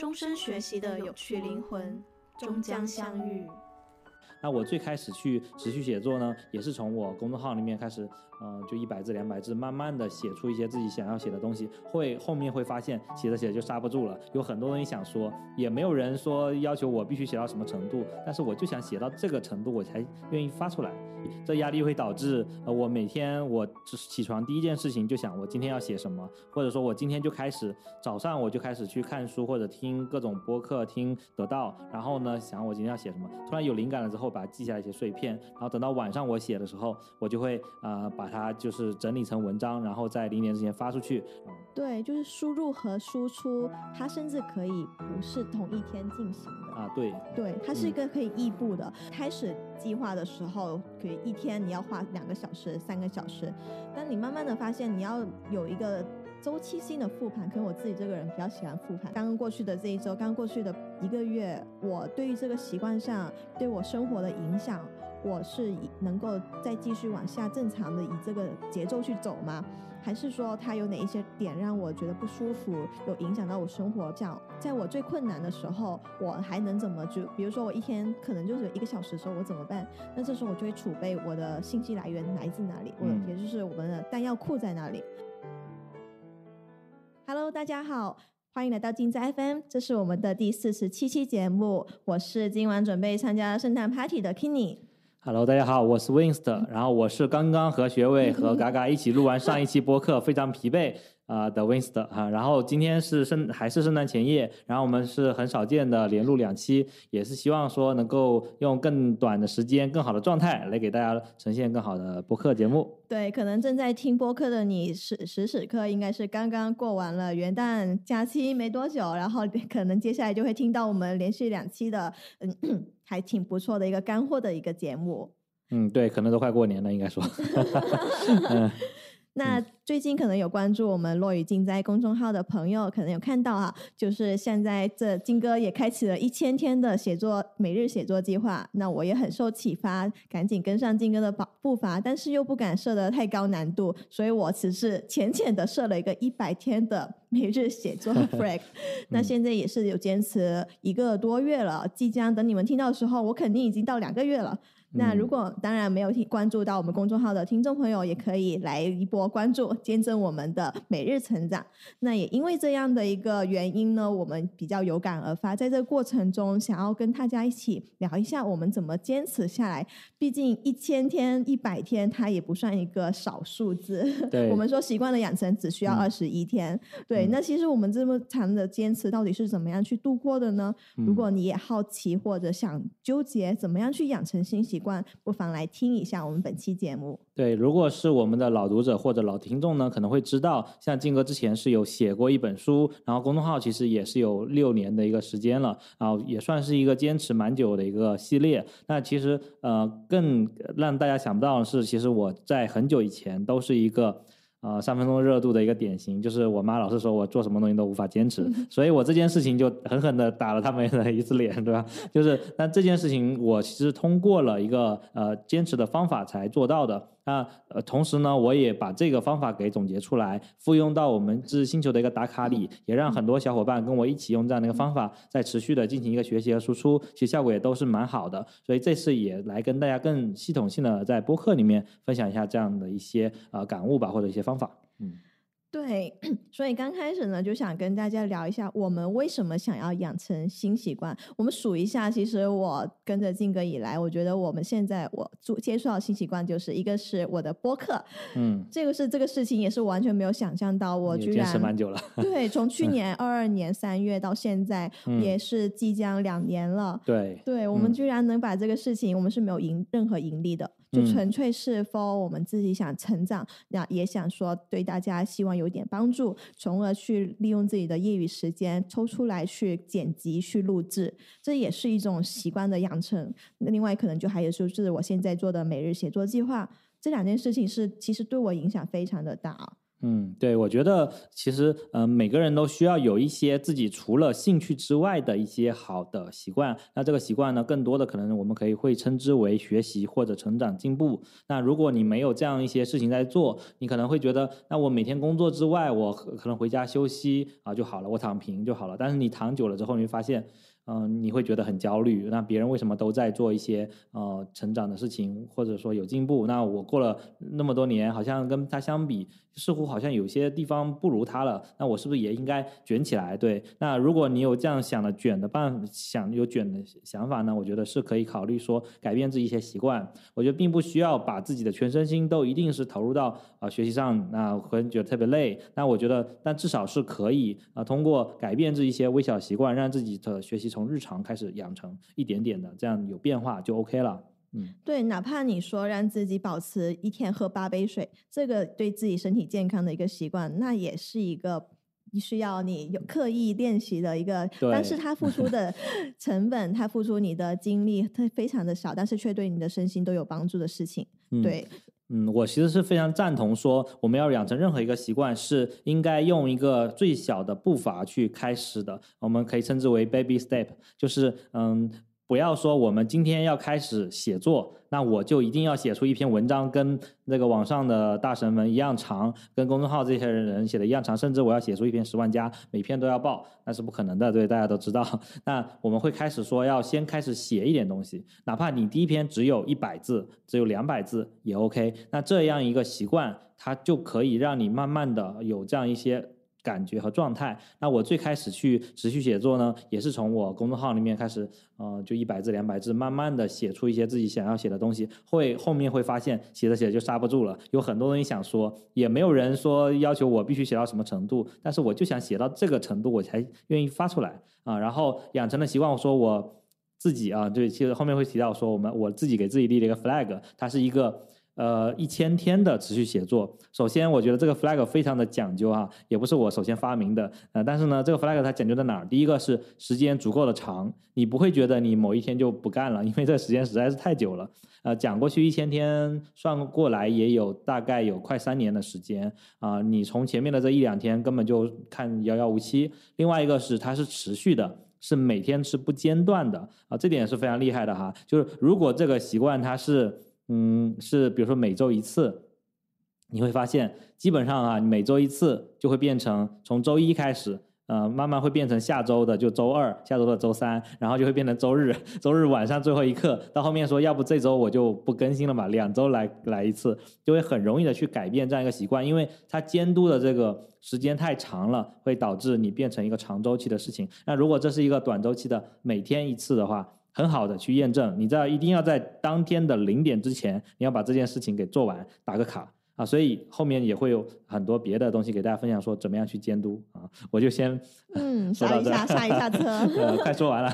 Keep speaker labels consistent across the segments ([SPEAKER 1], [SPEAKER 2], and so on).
[SPEAKER 1] 终身学习的有趣灵魂，终将相遇。
[SPEAKER 2] 那我最开始去持续写作呢，也是从我公众号里面开始，嗯，就一百字、两百字，慢慢的写出一些自己想要写的东西。会后面会发现，写着写着就刹不住了，有很多东西想说，也没有人说要求我必须写到什么程度，但是我就想写到这个程度，我才愿意发出来。这压力会导致，呃，我每天我起床第一件事情就想我今天要写什么，或者说我今天就开始早上我就开始去看书或者听各种播客，听得到，然后呢想我今天要写什么，突然有灵感了之后。把它记下一些碎片，然后等到晚上我写的时候，我就会呃把它就是整理成文章，然后在零点之前发出去。
[SPEAKER 3] 对，就是输入和输出，它甚至可以不是同一天进行的
[SPEAKER 2] 啊。对，
[SPEAKER 3] 对，它是一个可以异步的。开始计划的时候，可以一天你要花两个小时、三个小时，但你慢慢的发现你要有一个。周期性的复盘，可能我自己这个人比较喜欢复盘。刚刚过去的这一周，刚过去的一个月，我对于这个习惯上对我生活的影响，我是能够再继续往下正常的以这个节奏去走吗？还是说它有哪一些点让我觉得不舒服，有影响到我生活？这样，在我最困难的时候，我还能怎么就？比如说我一天可能就是一个小时的时候，我怎么办？那这时候我就会储备我的信息来源来自哪里，我也就是我们的弹药库在哪里。Hello，大家好，欢迎来到金子 FM，这是我们的第四十七期节目。我是今晚准备参加圣诞 Party 的 Kenny。
[SPEAKER 2] Hello，大家好，我是 w i n s t 然后我是刚刚和学 位和嘎嘎一起录完上一期播客，非常疲惫。啊的 w i n s t 哈，然后今天是圣还是圣诞前夜，然后我们是很少见的连录两期，也是希望说能够用更短的时间、更好的状态来给大家呈现更好的播客节目。
[SPEAKER 3] 对，可能正在听播客的你，时时时刻应该是刚刚过完了元旦假期没多久，然后可能接下来就会听到我们连续两期的，嗯，还挺不错的一个干货的一个节目。
[SPEAKER 2] 嗯，对，可能都快过年了，应该说。嗯。
[SPEAKER 3] 那最近可能有关注我们落雨静灾公众号的朋友，可能有看到啊，就是现在这金哥也开启了一千天的写作每日写作计划。那我也很受启发，赶紧跟上金哥的步步伐，但是又不敢设的太高难度，所以我只是浅浅的设了一个一百天的每日写作 flag。那现在也是有坚持一个多月了，即将等你们听到的时候，我肯定已经到两个月了。那如果当然没有听关注到我们公众号的听众朋友，也可以来一波关注，见证我们的每日成长。那也因为这样的一个原因呢，我们比较有感而发，在这个过程中，想要跟大家一起聊一下我们怎么坚持下来。毕竟一千天、一百天，它也不算一个少数字。
[SPEAKER 2] 对，
[SPEAKER 3] 我们说习惯的养成只需要二十一天。对，那其实我们这么长的坚持，到底是怎么样去度过的呢？如果你也好奇或者想纠结，怎么样去养成新习？惯，不妨来听一下我们本期节目。
[SPEAKER 2] 对，如果是我们的老读者或者老听众呢，可能会知道，像静哥之前是有写过一本书，然后公众号其实也是有六年的一个时间了，然后也算是一个坚持蛮久的一个系列。那其实呃，更让大家想不到的是，其实我在很久以前都是一个。呃，三分钟热度的一个典型，就是我妈老是说我做什么东西都无法坚持，所以我这件事情就狠狠的打了他们的一次脸，对吧？就是，但这件事情我其实通过了一个呃坚持的方法才做到的。那呃，同时呢，我也把这个方法给总结出来，复用到我们知识星球的一个打卡里，也让很多小伙伴跟我一起用这样的一个方法，在持续的进行一个学习和输出，其实效果也都是蛮好的。所以这次也来跟大家更系统性的在播客里面分享一下这样的一些呃感悟吧，或者一些方法，嗯。
[SPEAKER 3] 对，所以刚开始呢，就想跟大家聊一下，我们为什么想要养成新习惯。我们数一下，其实我跟着静哥以来，我觉得我们现在我做接触到新习惯，就是一个是我的播客，
[SPEAKER 2] 嗯，
[SPEAKER 3] 这个是这个事情也是完全没有想象到，我居然
[SPEAKER 2] 蛮久了，
[SPEAKER 3] 对，从去 年二二年三月到现在，也是即将两年了，
[SPEAKER 2] 对，
[SPEAKER 3] 对我们居然能把这个事情，我们是没有盈任何盈利的。就纯粹是 for 我们自己想成长，那也想说对大家希望有点帮助，从而去利用自己的业余时间抽出来去剪辑、去录制，这也是一种习惯的养成。另外，可能就还有就是我现在做的每日写作计划，这两件事情是其实对我影响非常的大。
[SPEAKER 2] 嗯，对，我觉得其实，嗯、每个人都需要有一些自己除了兴趣之外的一些好的习惯。那这个习惯呢，更多的可能我们可以会称之为学习或者成长进步。那如果你没有这样一些事情在做，你可能会觉得，那我每天工作之外，我可可能回家休息啊就好了，我躺平就好了。但是你躺久了之后，你会发现。嗯、你会觉得很焦虑。那别人为什么都在做一些呃成长的事情，或者说有进步？那我过了那么多年，好像跟他相比，似乎好像有些地方不如他了。那我是不是也应该卷起来？对，那如果你有这样想的卷的办想有卷的想法呢，我觉得是可以考虑说改变自己一些习惯。我觉得并不需要把自己的全身心都一定是投入到啊、学习上，那会觉得特别累。那我觉得，但至少是可以啊、通过改变这一些微小习惯，让自己的学习从日常开始养成一点点的，这样有变化就 OK 了。嗯，
[SPEAKER 3] 对，哪怕你说让自己保持一天喝八杯水，这个对自己身体健康的一个习惯，那也是一个需要你有刻意练习的一个，但是
[SPEAKER 2] 对
[SPEAKER 3] 它付出的 成本，它付出你的精力，它非常的少，但是却对你的身心都有帮助的事情。
[SPEAKER 2] 嗯
[SPEAKER 3] 对，
[SPEAKER 2] 嗯，我其实是非常赞同说，我们要养成任何一个习惯，是应该用一个最小的步伐去开始的。我们可以称之为 baby step，就是嗯，不要说我们今天要开始写作，那我就一定要写出一篇文章跟那个网上的大神们一样长，跟公众号这些人写的一样长，甚至我要写出一篇十万加，每篇都要报，那是不可能的，对，大家都知道。那我们会开始说要先开始写一点东西，哪怕你第一篇只有一百字，只有两百字也 OK。那这样一个习惯，它就可以让你慢慢的有这样一些感觉和状态。那我最开始去持续写作呢，也是从我公众号里面开始，呃，就一百字、两百字，慢慢的写出一些自己想要写的东西。会后面会发现写着写着就刹不住了，有很多东西想说，也没有人说要求我必须写到什么程度，但是我就想写到这个程度，我才愿意发出来啊。然后养成了习惯，我说我自己啊，对，其实后面会提到说我们我自己给自己立了一个 flag，它是一个。呃，一千天的持续写作。首先，我觉得这个 flag 非常的讲究哈，也不是我首先发明的。呃，但是呢，这个 flag 它讲究在哪儿？第一个是时间足够的长，你不会觉得你某一天就不干了，因为这时间实在是太久了。呃，讲过去一千天，算过来也有大概有快三年的时间啊、你从前面的这一两天根本就看遥遥无期。另外一个是它是持续的。是每天是不间断的啊，这点是非常厉害的哈。就是如果这个习惯它是嗯，是比如说每周一次，你会发现基本上啊，每周一次就会变成从周一开始，呃，慢慢会变成下周的就周二，下周的周三，然后就会变成周日，周日晚上最后一刻，到后面说要不这周我就不更新了嘛，两周来来一次，就会很容易的去改变这样一个习惯，因为它监督的这个时间太长了，会导致你变成一个长周期的事情。那如果这是一个短周期的，每天一次的话，很好的去验证，你知道一定要在当天的零点之前，你要把这件事情给做完，打个卡啊。所以后面也会有很多别的东西给大家分享，说怎么样去监督啊。我就先
[SPEAKER 3] 嗯，刹一下，刹一下车。
[SPEAKER 2] 呃快说完了。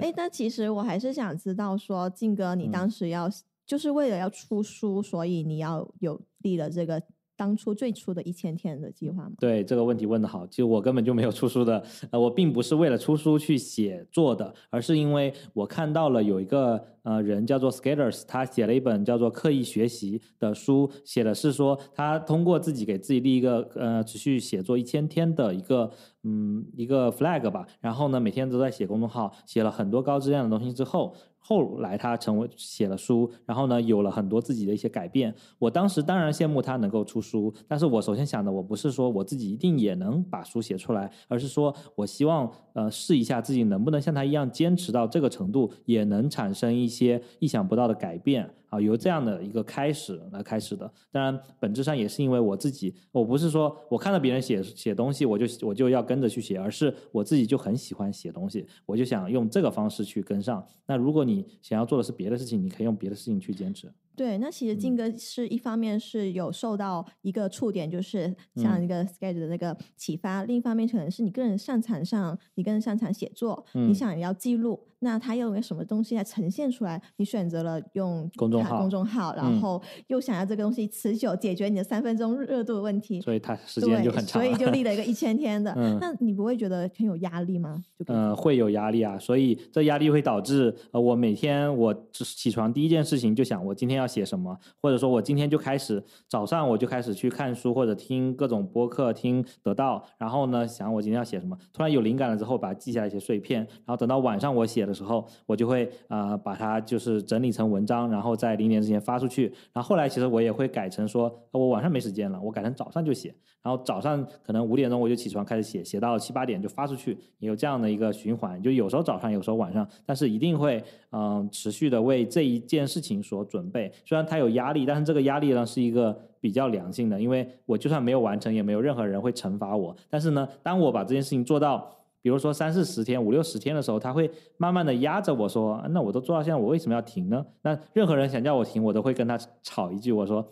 [SPEAKER 3] 哎，但其实我还是想知道说，静哥，你
[SPEAKER 2] 嗯
[SPEAKER 3] 当时要、就是为了要出书，所以你要有立了这个当初最初的一千天的计划吗？
[SPEAKER 2] 对这个问题问得好，其实我根本就没有出书的，呃，我并不是为了出书去写作的，而是因为我看到了有一个呃人叫做 Skaters，他写了一本叫做《刻意学习》的书，写的是说他通过自己给自己立一个呃持续写作一千天的一个嗯一个 flag 吧，然后呢每天都在写公众号，写了很多高质量的东西之后，后来他成为写了书，然后呢有了很多自己的一些改变。我当时当然羡慕他能够出书，但是我首先想的我不是说我自己一定也能把书写出来，而是说我希望呃试一下自己能不能像他一样坚持到这个程度，也能产生一些意想不到的改变啊，由这样的一个开始来开始的。当然，本质上也是因为我自己，我不是说我看到别人写写东西我就我就要跟着去写，而是我自己就很喜欢写东西，我就想用这个方式去跟上。那如果你想要做的是别的事情，你可以用别的事情去坚持。
[SPEAKER 3] 对，那其实
[SPEAKER 2] 嗯
[SPEAKER 3] 静哥是一方面是有受到一个触点，就是像
[SPEAKER 2] 嗯
[SPEAKER 3] 一个 sketch 的那个启发；另一方面可能是你个人擅长上，你个人擅长写作，你
[SPEAKER 2] 嗯
[SPEAKER 3] 想要记录，那他又有什么东西来呈现出来？你选择了用
[SPEAKER 2] 公众号
[SPEAKER 3] 公众号，然
[SPEAKER 2] 嗯
[SPEAKER 3] 后又想要这个东西持久，解决你的三分钟热度的问题，
[SPEAKER 2] 所以它时间就很长。
[SPEAKER 3] 所以就立了一个一千天的。
[SPEAKER 2] 嗯
[SPEAKER 3] 那你不会觉得很有压力吗？就可以
[SPEAKER 2] 呃，会有压力啊，所以这压力会导致呃，我每天我只起床第一件事情就想，我今天要要写什么，或者说我今天就开始早上我就开始去看书或者听各种播客，听得到，然后呢想我今天要写什么，突然有灵感了之后把它记下来一些碎片，然后等到晚上我写的时候，我就会呃把它就是整理成文章，然后在零点之前发出去。然后后来其实我也会改成说我晚上没时间了，我改成早上就写，然后早上可能五点钟我就起床开始写，写到七八点就发出去，也有这样的一个循环，就有时候早上，有时候晚上，但是一定会嗯持续的为这一件事情所准备。虽然他有压力，但是这个压力呢是一个比较良性的，因为我就算没有完成，也没有任何人会惩罚我。但是呢，当我把这件事情做到，比如说三四十天、五六十天的时候，他会慢慢的压着我说，那我都做到现在，我为什么要停呢？那任何人想叫我停，我都会跟他吵一句，我说。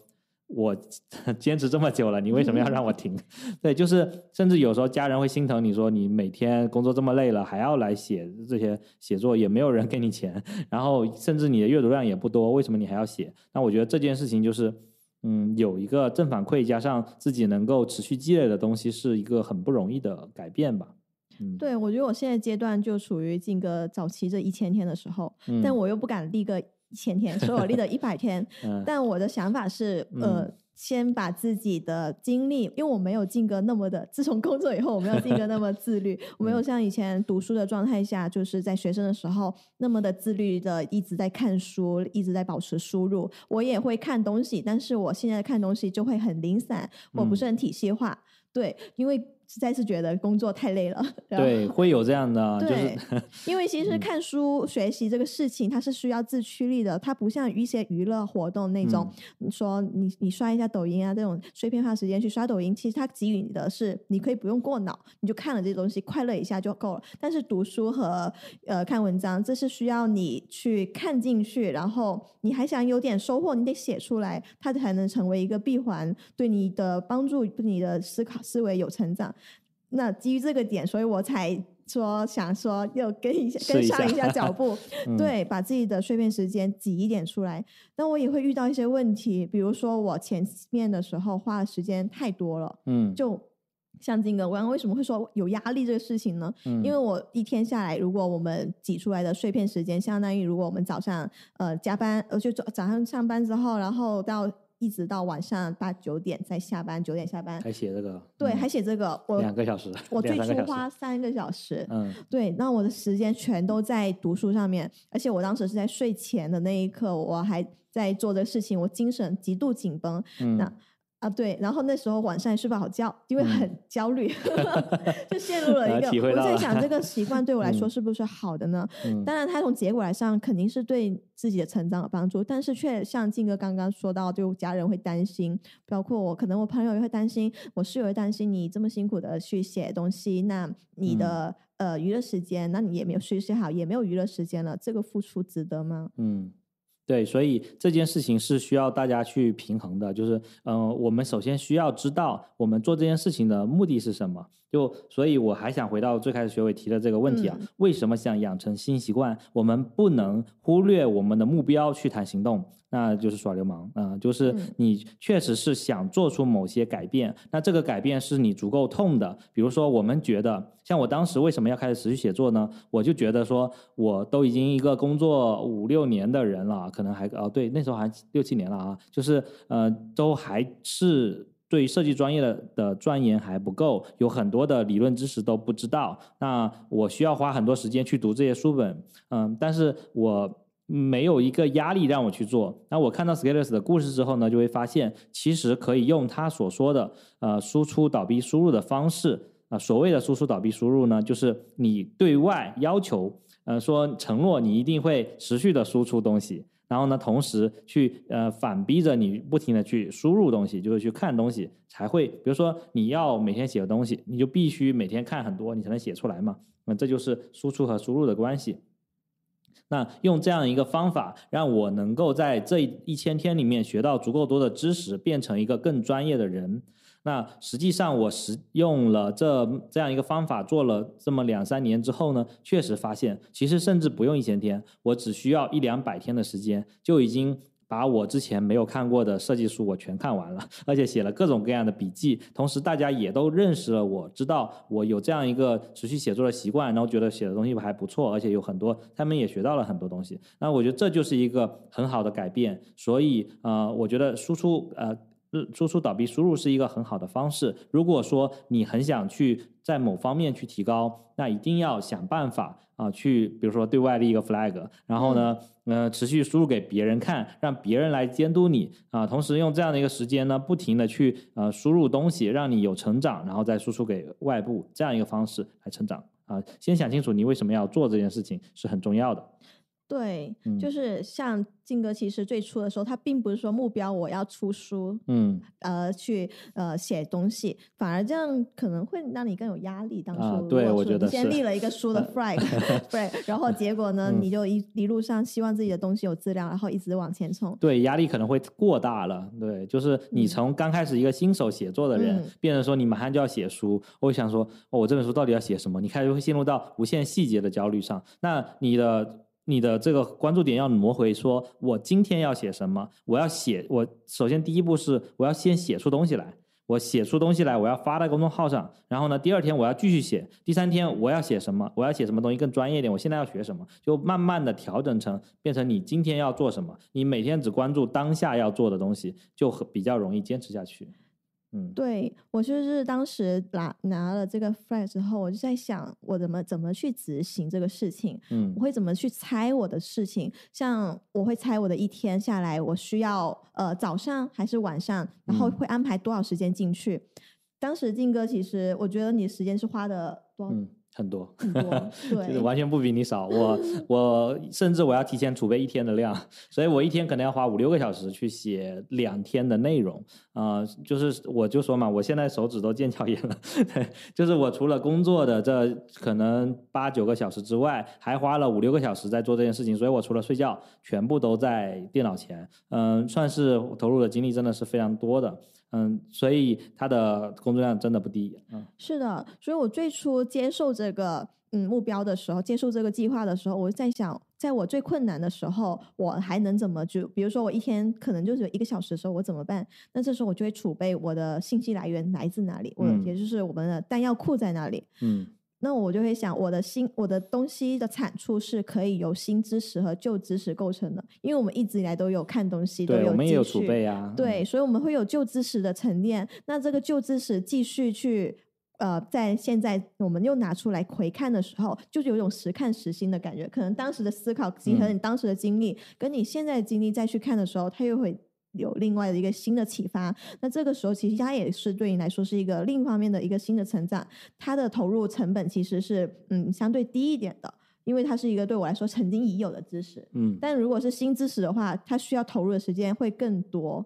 [SPEAKER 2] 我 坚持这么久了，你为什么要让我停？对，就是甚至有时候家人会心疼你说你每天工作这么累了，还要来写这些写作，也没有人给你钱，然后甚至你的阅读量也不多，为什么你还要写？那我觉得这件事情就是，嗯，有一个正反馈加上自己能够持续积累的东西，是一个很不容易的改变吧。嗯，
[SPEAKER 3] 对，我觉得我现在阶段就处于进个早期这一千天的时候，但我又不敢立个。一千天，所以我立了一百天。但我的想法是，呃，先把自己的精力，因为我没有静哥那么的，自从工作以后，我没有静哥那么自律，我没有像以前读书的状态下，就是在学生的时候那么的自律的一直在看书，一直在保持输入。我也会看东西，但是我现在看东西就会很零散，我不是很体系化。对，因为。实在是觉得工作太累了，
[SPEAKER 2] 对，会有这样的，
[SPEAKER 3] 对，因为其 实看书学习这个事情，它是需要自驱力的，它不像一些娱乐活动那种，你说你你刷一下抖音啊，这种碎片化时间去刷抖音，其实它给予你的是，你可以不用过脑，你就看了这些东西，快乐一下就够了。但是读书和呃看文章，这是需要你去看进去，然后你还想有点收获，你得写出来，它才能成为一个闭环，对你的帮助，对你的思考思维有成长。那基于这个点，所以我才说想说又跟一下跟上一下脚步，对，把自己的碎片时间挤一点出来。但我也会遇到一些问题，比如说我前面的时候花的时间太多了，嗯，就像金哥，我刚为什么会说有压力这个事情呢？嗯因为我一天下来，如果我们挤出来的碎片时间，相当于如果我们早上呃加班，呃就早早上上班之后，然后到。一直到晚上八九点再下班，九点下班
[SPEAKER 2] 还写这个？
[SPEAKER 3] 对，还写这个。我
[SPEAKER 2] 两个小时，
[SPEAKER 3] 我最初花三个小时。嗯，对，那我的时间全都在读书上面，而且我当时是在睡前的那一刻，我还在做的事情，我精神极度紧绷。嗯。那啊，对，然后那时候晚上也睡不好觉，因为很焦虑，就陷入了 一个。我在想，这个习惯对我来说是不是好的呢？当然，它从结果来上肯定是对自己的成长有帮助，但是却像静哥刚刚说到，就家人会担心，包括我，可能我朋友也会担心，我室友会担心你这么辛苦的去写东西，那你的呃娱乐时间，那你也没有休息好，也没有娱乐时间了，这个付出值得吗？
[SPEAKER 2] 嗯。对，所以这件事情是需要大家去平衡的，就是，嗯，我们首先需要知道我们做这件事情的目的是什么。就，所以我还想回到最开始学伟提的这个问题啊，为什么想养成新习惯？我们不能忽略我们的目标去谈行动。那就是耍流氓啊！就是你确实是想做出某些改变，那这个改变是你足够痛的。比如说，我们觉得，像我当时为什么要开始持续写作呢？我就觉得说，我都已经一个工作五六年的人了，可能还哦对，那时候还六七年了啊，就是呃，都还是对于设计专业的的钻研还不够，有很多的理论知识都不知道。那我需要花很多时间去读这些书本，嗯，但是我。没有一个压力让我去做。那我看到 Scalers 的故事之后呢，就会发现其实可以用他所说的呃输出倒逼输入的方式啊。所谓的输出倒逼输入呢，就是你对外要求呃说承诺你一定会持续的输出东西，然后呢同时去呃反逼着你不停的去输入东西，就是去看东西才会。比如说你要每天写的东西，你就必须每天看很多，你才能写出来嘛。那这就是输出和输入的关系。那用这样一个方法，让我能够在这一千天里面学到足够多的知识，变成一个更专业的人。那实际上我实用了这这样一个方法，做了这么两三年之后呢，确实发现，其实甚至不用一千天，我只需要一两百天的时间，就已经。把我之前没有看过的设计书我全看完了，而且写了各种各样的笔记。同时，大家也都认识了我，知道我有这样一个持续写作的习惯，然后觉得写的东西还不错，而且有很多他们也学到了很多东西。那我觉得这就是一个很好的改变。所以，呃，我觉得输出，呃。输出倒闭输入是一个很好的方式。如果说你很想去在某方面去提高，那一定要想办法啊，去比如说对外立一个 flag，然后呢，呃，持续输入给别人看，让别人来监督你啊。同时用这样的一个时间呢，不停的去呃输入东西，让你有成长，然后再输出给外部，这样一个方式来成长啊。先想清楚你为什么要做这件事情是很重要的。
[SPEAKER 3] 对，就是像静哥，其实最初的时候，他并不是说目标我要出书，
[SPEAKER 2] 嗯，
[SPEAKER 3] 呃，去呃写东西，反而这样可能会让你更有压力。当初，
[SPEAKER 2] 对我觉得
[SPEAKER 3] 先立了一个书的 flag，对，然后 结果呢，你就一一路上希望自己的东西有质量，然后一直往前冲。
[SPEAKER 2] 对，压力可能会过大了。对，就是你从刚开始一个新手写作的人，变成说你马上就要写书，我想说，我这本书到底要写什么？你开始会陷入到无限细节的焦虑上。那你的。你的这个关注点要挪回，说我今天要写什么？我要写，我首先第一步是我要先写出东西来，我写出东西来，我要发在公众号上。然后呢，第二天我要继续写，第三天我要写什么？我要写什么东西更专业一点？我现在要学什么？就慢慢的调整成变成你今天要做什么？你每天只关注当下要做的东西，就比较容易坚持下去。嗯，
[SPEAKER 3] 对我就是当时拿拿了这个 flag 之后，我就在想我怎么怎么去执行这个事情，
[SPEAKER 2] 嗯，
[SPEAKER 3] 我会怎么去猜我的事情，像我会猜我的一天下来，我需要呃早上还是晚上，然后会安排多少时间进去。当时静哥其实我觉得你时间是花的多。
[SPEAKER 2] 很多，
[SPEAKER 3] 对，
[SPEAKER 2] 完全不比你少。我 我甚至我要提前储备一天的量，所以我一天可能要花五六个小时去写两天的内容。啊，就是我就说嘛，我现在手指都腱鞘炎了。对，就是我除了工作的这可能八九个小时之外，还花了五六个小时在做这件事情。所以我除了睡觉，全部都在电脑前。嗯，算是投入的精力真的是非常多的。嗯，所以他的工作量真的不低。嗯，
[SPEAKER 3] 是的，所以我最初接受这个嗯目标的时候，接受这个计划的时候，我在想，在我最困难的时候，我还能怎么就？比如说我一天可能就是一个小时的时候，我怎么办？那这时候我就会储备我的信息来源来自哪里，我也就是我们的弹药库在哪里。
[SPEAKER 2] 嗯。
[SPEAKER 3] 那我就会想，我的新我的东西的产出是可以由新知识和旧知识构成的，因为我们一直以来都有看东西，都有
[SPEAKER 2] 我们也有储备啊。
[SPEAKER 3] 对，所以我们会有旧知识的沉淀。那这个旧知识继续去，呃，在现在我们又拿出来回看的时候，就是有一种时看时新的感觉。可能当时的思考结合你当时的经历，跟你现在的经历再去看的时候，它又会。有另外的一个新的启发，那这个时候其实它也是对你来说是一个另一方面的一个新的成长，它的投入成本其实是嗯相对低一点的，因为它是一个对我来说曾经已有的知识，
[SPEAKER 2] 嗯，
[SPEAKER 3] 但如果是新知识的话，它需要投入的时间会更多。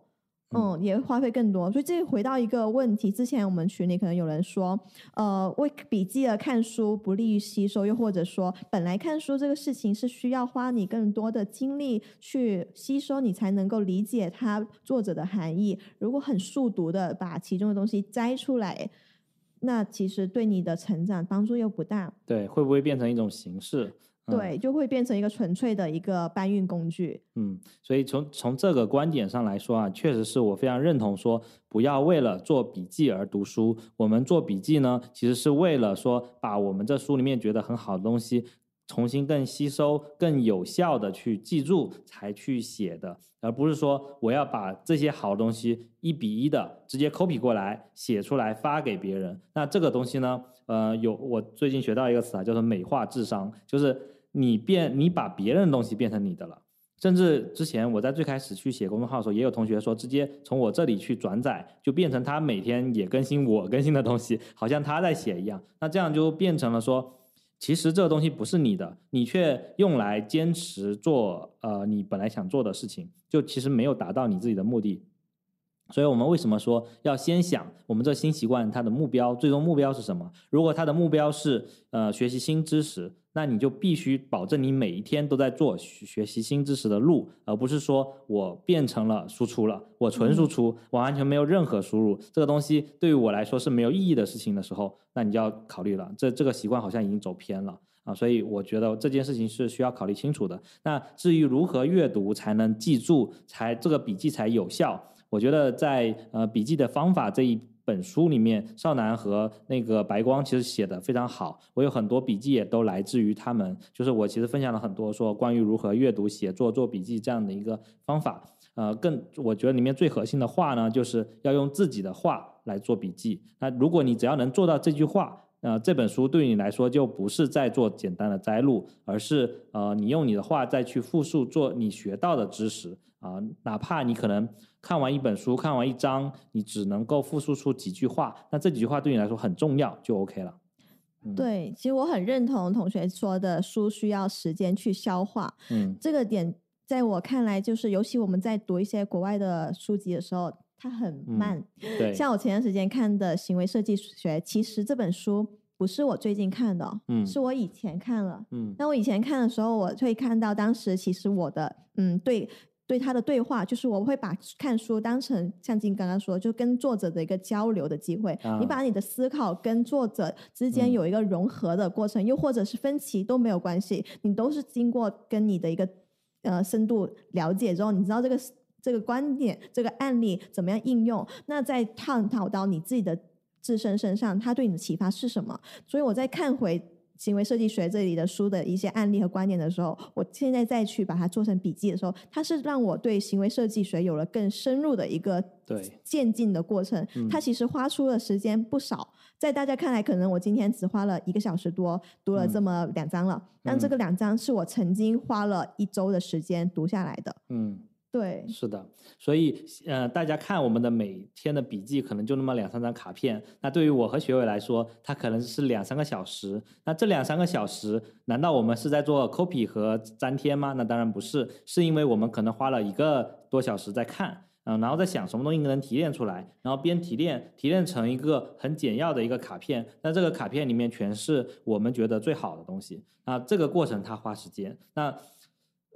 [SPEAKER 3] 嗯，也会花费更多，所以这回到一个问题。之前我们群里可能有人说，呃，为笔记而看书不利于吸收，又或者说，本来看书这个事情是需要花你更多的精力去吸收，你才能够理解它作者的含义。如果很速读的把其中的东西摘出来，那其实对你的成长帮助又不大。
[SPEAKER 2] 对，会不会变成一种形式？
[SPEAKER 3] 对，就会变成一个纯粹的一个搬运工具。
[SPEAKER 2] 嗯，所以从从这个观点上来说啊，确实是我非常认同说，不要为了做笔记而读书。我们做笔记呢，其实是为了说，把我们这书里面觉得很好的东西，重新更吸收、更有效的去记住才去写的，而不是说我要把这些好东西一比一的直接 copy 过来写出来发给别人。那这个东西呢，呃，有我最近学到一个词啊，叫做美化智商，就是。你变，你把别人的东西变成你的了，甚至之前我在最开始去写公众号的时候，也有同学说，直接从我这里去转载，就变成他每天也更新我更新的东西，好像他在写一样。那这样就变成了说，其实这个东西不是你的，你却用来坚持做呃你本来想做的事情，就其实没有达到你自己的目的。所以我们为什么说要先想我们这新习惯它的目标，最终目标是什么？如果它的目标是呃学习新知识，那你就必须保证你每一天都在做学习新知识的路，而不是说我变成了输出了，我纯输出，我完全没有任何输入，这个东西对于我来说是没有意义的事情的时候，那你就要考虑了，这这个习惯好像已经走偏了啊，所以我觉得这件事情是需要考虑清楚的。那至于如何阅读才能记住，才这个笔记才有效？我觉得在呃笔记的方法这一本书里面，少南和那个白光其实写的非常好。我有很多笔记也都来自于他们，就是我其实分享了很多说关于如何阅读、写作、做笔记这样的一个方法。呃，更我觉得里面最核心的话呢，就是要用自己的话来做笔记。那如果你只要能做到这句话，呃，这本书对于你来说就不是在做简单的摘录，而是呃你用你的话再去复述做你学到的知识。啊，哪怕你可能看完一本书，看完一章，你只能够复述出几句话，那这几句话对你来说很重要，就 OK 了。
[SPEAKER 3] 对，其实我很认同同学说的，书需要时间去消化。
[SPEAKER 2] 嗯，
[SPEAKER 3] 这个点在我看来，就是尤其我们在读一些国外的书籍的时候，它很慢。
[SPEAKER 2] 对，
[SPEAKER 3] 像我前段时间看的《行为设计学》，其实这本书不是我最近看的，
[SPEAKER 2] 嗯，
[SPEAKER 3] 是我以前看了。
[SPEAKER 2] 嗯，
[SPEAKER 3] 那我以前看的时候，我会看到当时其实我的嗯对。对他的对话，就是我会把看书当成像金刚刚说，就跟作者的一个交流的机会。你把你的思考跟作者之间有一个融合的过程，又或者是分歧都没有关系，你都是经过跟你的一个呃深度了解之后，你知道这个这个观点、这个案例怎么样应用，那再探讨到你自己的自身身上，他对你的启发是什么？所以我在看回。行为设计学这里的书的一些案例和观点的时候，我现在再去把它做成笔记的时候，它是让我对行为设计学有了更深入的一个
[SPEAKER 2] 对
[SPEAKER 3] 渐进的过程。它其实花出的时间不少，在大家看来，可能我今天只花了一个小时多读了这么两章了，但这个两章是我曾经花了一周的时间读下来的。
[SPEAKER 2] 嗯。
[SPEAKER 3] 对，
[SPEAKER 2] 是的，所以呃，大家看我们的每天的笔记，可能就那么两三张卡片。那对于我和学伟来说，它可能是两三个小时。那这两三个小时，难道我们是在做 copy 和粘贴吗？那当然不是，是因为我们可能花了一个多小时在看，嗯，然后在想什么东西能提炼出来，然后边提炼，提炼成一个很简要的一个卡片。那这个卡片里面全是我们觉得最好的东西。那这个过程它花时间。那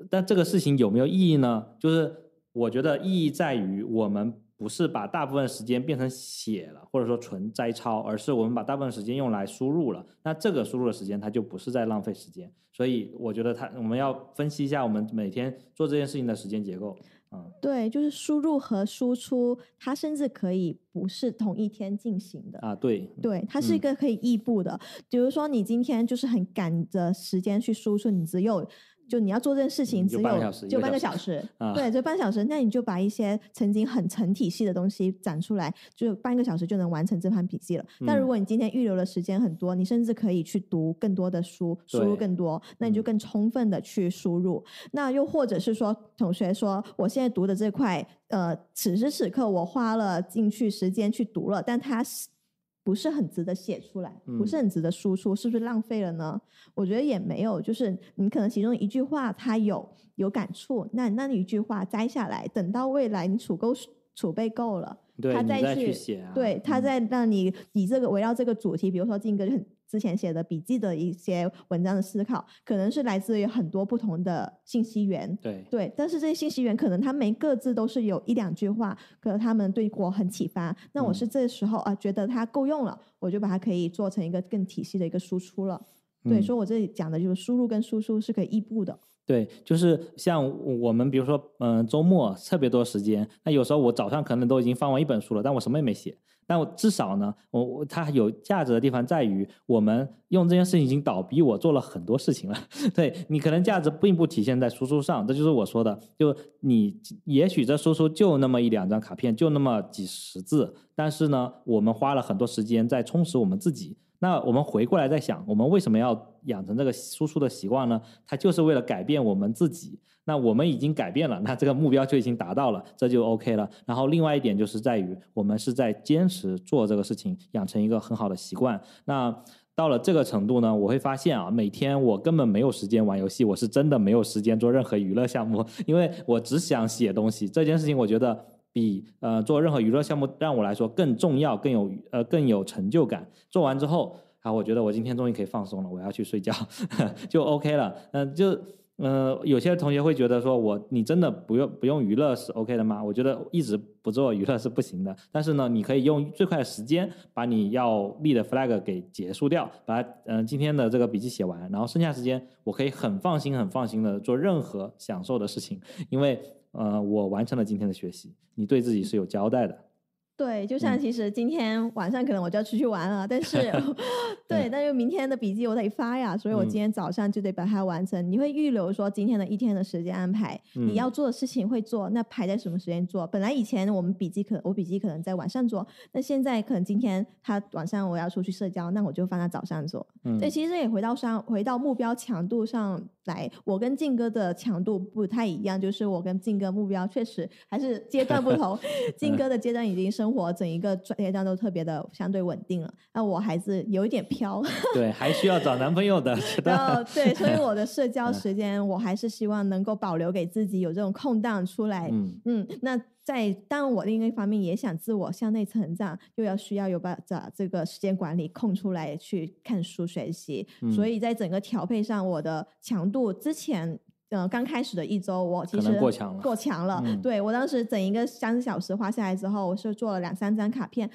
[SPEAKER 2] 但这个事情有没有意义呢？就是我觉得意义在于，我们不是把大部分时间变成写了，或者说纯摘抄，而是我们把大部分时间用来输入了。那这个输入的时间，它就不是在浪费时间。所以我觉得，它我们要分析一下我们每天做这件事情的时间结构。嗯，
[SPEAKER 3] 对，就是输入和输出，它甚至可以不是同一天进行的
[SPEAKER 2] 啊。对，
[SPEAKER 3] 对，它是一个可以异步的。比如说，你今天就是很赶着时间去输出，你只有。就你要做这件事情，只有就半个小时，对，就半小时。那你就把一些曾经很成体系的东西展出来，就半个小时就能完成这盘笔记了。但如果你今天预留的时间很多，你甚至可以去读更多的书，输入更多，那你就更充分的去输入。那又或者是说，同学说，我现在读的这块，呃，此时此刻我花了进去时间去读了，但它是。不是很值得写出来，不是很值得输出，是不是浪费了呢？我觉得也没有，就是你可能其中一句话他有有感触，那那一句话摘下来，等到未来你储够储备够了，他
[SPEAKER 2] 再
[SPEAKER 3] 去
[SPEAKER 2] 写，
[SPEAKER 3] 对他再让你以这个围绕这个主题，比如说进个很。之前写的笔记的一些文章的思考，可能是来自于很多不同的信息源。
[SPEAKER 2] 对
[SPEAKER 3] 对，但是这些信息源可能他们各自都是有一两句话，可能他们对我很启发。那我是这时候啊，觉得它够用了，我就把它可以做成一个更体系的一个输出了。对，所以我这里讲的就是输入跟输出是可以异步的。
[SPEAKER 2] 对，就是像我们比如说，嗯，周末特别多时间，那有时候我早上可能都已经翻完一本书了，但我什么也没写。但我至少呢，我我它有价值的地方在于，我们用这件事情已经倒逼我做了很多事情了。对你可能价值并不体现在输出上，这就是我说的，就你也许这输出就那么一两张卡片，就那么几十字，但是呢，我们花了很多时间在充实我们自己。那我们回过来再想，我们为什么要养成这个输出的习惯呢？它就是为了改变我们自己。那我们已经改变了，那这个目标就已经达到了，这就 OK 了。然后另外一点就是在于，我们是在坚持做这个事情，养成一个很好的习惯。那到了这个程度呢，我会发现啊，每天我根本没有时间玩游戏，我是真的没有时间做任何娱乐项目，因为我只想写东西。这件事情我觉得。比呃做任何娱乐项目让我来说更重要、更有呃更有成就感。做完之后，啊，我觉得我今天终于可以放松了，我要去睡觉，就 OK 了。嗯，就。嗯，有些同学会觉得说，我你真的不用不用娱乐是 OK 的吗？我觉得一直不做娱乐是不行的。但是呢，你可以用最快的时间把你要立的 flag 给结束掉，把嗯今天的这个笔记写完，然后剩下时间我可以很放心很放心的做任何享受的事情，因为呃我完成了今天的学习，你对自己是有交代的。
[SPEAKER 3] 对，就像其实今天晚上可能我就要出去玩了，但是 对，但是明天的笔记我得发呀，所以我今天早上就得把它完成。你会预留说今天的一天的时间安排，你要做的事情会做，那排在什么时间做？本来以前我们笔记可我笔记可能在晚上做，那现在可能今天他晚上我要出去社交，那我就放在早上做。对，其实也回到上回到目标强度上来，我跟静哥的强度不太一样，就是我跟静哥目标确实还是阶段不同，静哥的阶段已经生。活整一个阶段都特别的相对稳定了，那我还是有一点飘，
[SPEAKER 2] 对，还需要找男朋友的。
[SPEAKER 3] 然后对，所以我的社交时间，我还是希望能够保留给自己有这种空档出来。嗯嗯，那在当然我另一方面也想自我向内成长，又要需要有把这这个时间管理空出来去看书学习，所以在整个调配上，我的强度之前。嗯，刚开始的一周，我其实
[SPEAKER 2] 过强了。
[SPEAKER 3] 过强了，对我当时整一个三个小时花下来之后，我是做了两三张卡片，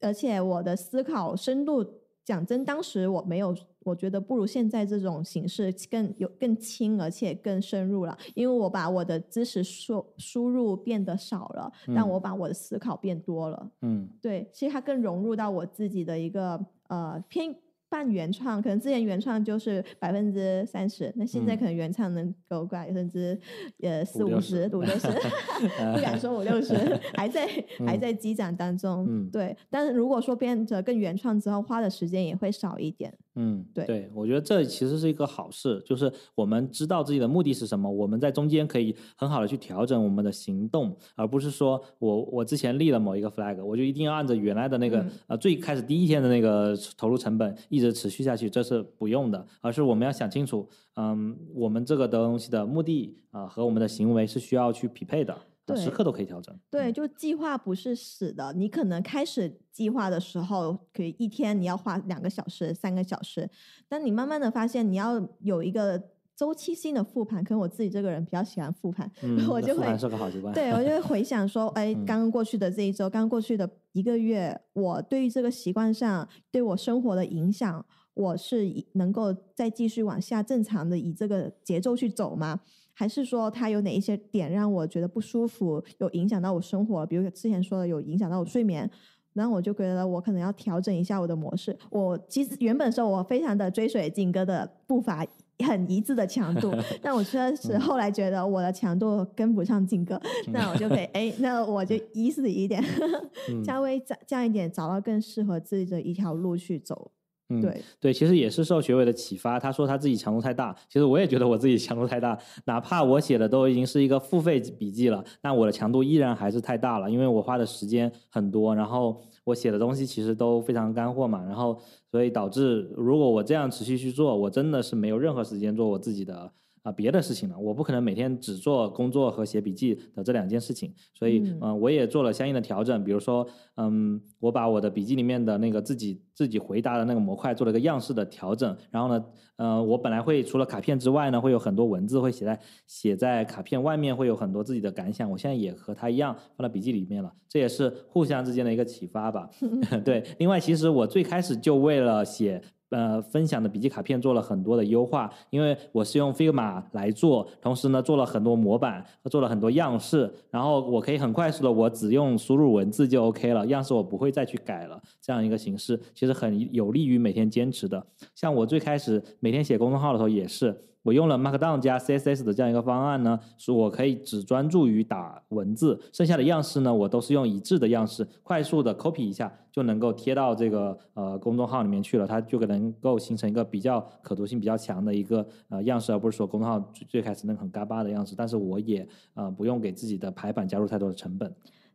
[SPEAKER 3] 而且我的思考深度，讲真，当时我没有，我觉得不如现在这种形式更有更轻，而且更深入了。因为我把我的知识输输入变得少了，但我把我的思考变多了。嗯，对，其实它更融入到我自己的一个呃偏。半原创，可能之前原创就是百分之三十，那现在可能原创能够百分之呃四五十、五六十，不敢说五六十，还在 还在积攒当中。嗯，对。但是如果说变得更原创之后，花的时间也会少一点。
[SPEAKER 2] 嗯，
[SPEAKER 3] 对，
[SPEAKER 2] 对我觉得这其实是一个好事，就是我们知道自己的目的是什么，我们在中间可以很好的去调整我们的行动，而不是说我我之前立了某一个 flag，我就一定要按照原来的那个呃最开始第一天的那个投入成本一直持续下去，这是不用的，而是我们要想清楚，嗯，我们这个东西的目的啊和我们的行为是需要去匹配的。时刻都可以调整。
[SPEAKER 3] 对，就计划不是死的。你可能开始计划的时候，可以一天你要花两个小时、三个小时，但你慢慢的发现，你要有一个周期性的复盘。可能我自己这个人比较喜欢复盘，我就会
[SPEAKER 2] 是个好习惯。
[SPEAKER 3] 对我就会 回想说，哎，刚刚过去的这一周，刚过去的一个月，我对于这个习惯上对我生活的影响，我是能够再继续往下正常的以这个节奏去走吗？还是说他有哪一些点让我觉得不舒服，有影响到我生活？比如之前说的有影响到我睡眠，然后我就觉得我可能要调整一下我的模式。我其实原本时候我非常的追随静哥的步伐，很一致的强度，但我确实后来觉得我的强度跟不上静哥，那我就可以哎，那我就一四一点，稍微降降一点，找到更适合自己的一条路去走。
[SPEAKER 2] 嗯，对对，其实也是受学委的启发。他说他自己强度太大，其实我也觉得我自己强度太大。哪怕我写的都已经是一个付费笔记了，那我的强度依然还是太大了，因为我花的时间很多，然后我写的东西其实都非常干货嘛，然后所以导致如果我这样持续去做，我真的是没有任何时间做我自己的。啊，别的事情了，我不可能每天只做工作和写笔记的这两件事情，所以嗯，我也做了相应的调整，比如说，嗯，我把我的笔记里面的那个自己自己回答的那个模块做了一个样式的调整，然后呢，呃，我本来会除了卡片之外呢，会有很多文字会写在写在卡片外面，会有很多自己的感想，我现在也和他一样放到笔记里面了，这也是互相之间的一个启发吧。对，另外其实我最开始就为了写。呃，分享的笔记卡片做了很多的优化，因为我是用 Figma 来做，同时呢做了很多模板，做了很多样式，然后我可以很快速的，我只用输入文字就 OK 了，样式我不会再去改了，这样一个形式其实很有利于每天坚持的。像我最开始每天写公众号的时候也是。我用了 Markdown 加 CSS 的这样一个方案呢，是我可以只专注于打文字，剩下的样式呢，我都是用一致的样式，快速的 copy 一下就能够贴到这个呃公众号里面去了，它就能够形成一个比较可读性比较强的一个呃样式，而不是说公众号最最开始那个很嘎巴的样式。但是我也呃不用给自己的排版加入太多的成本。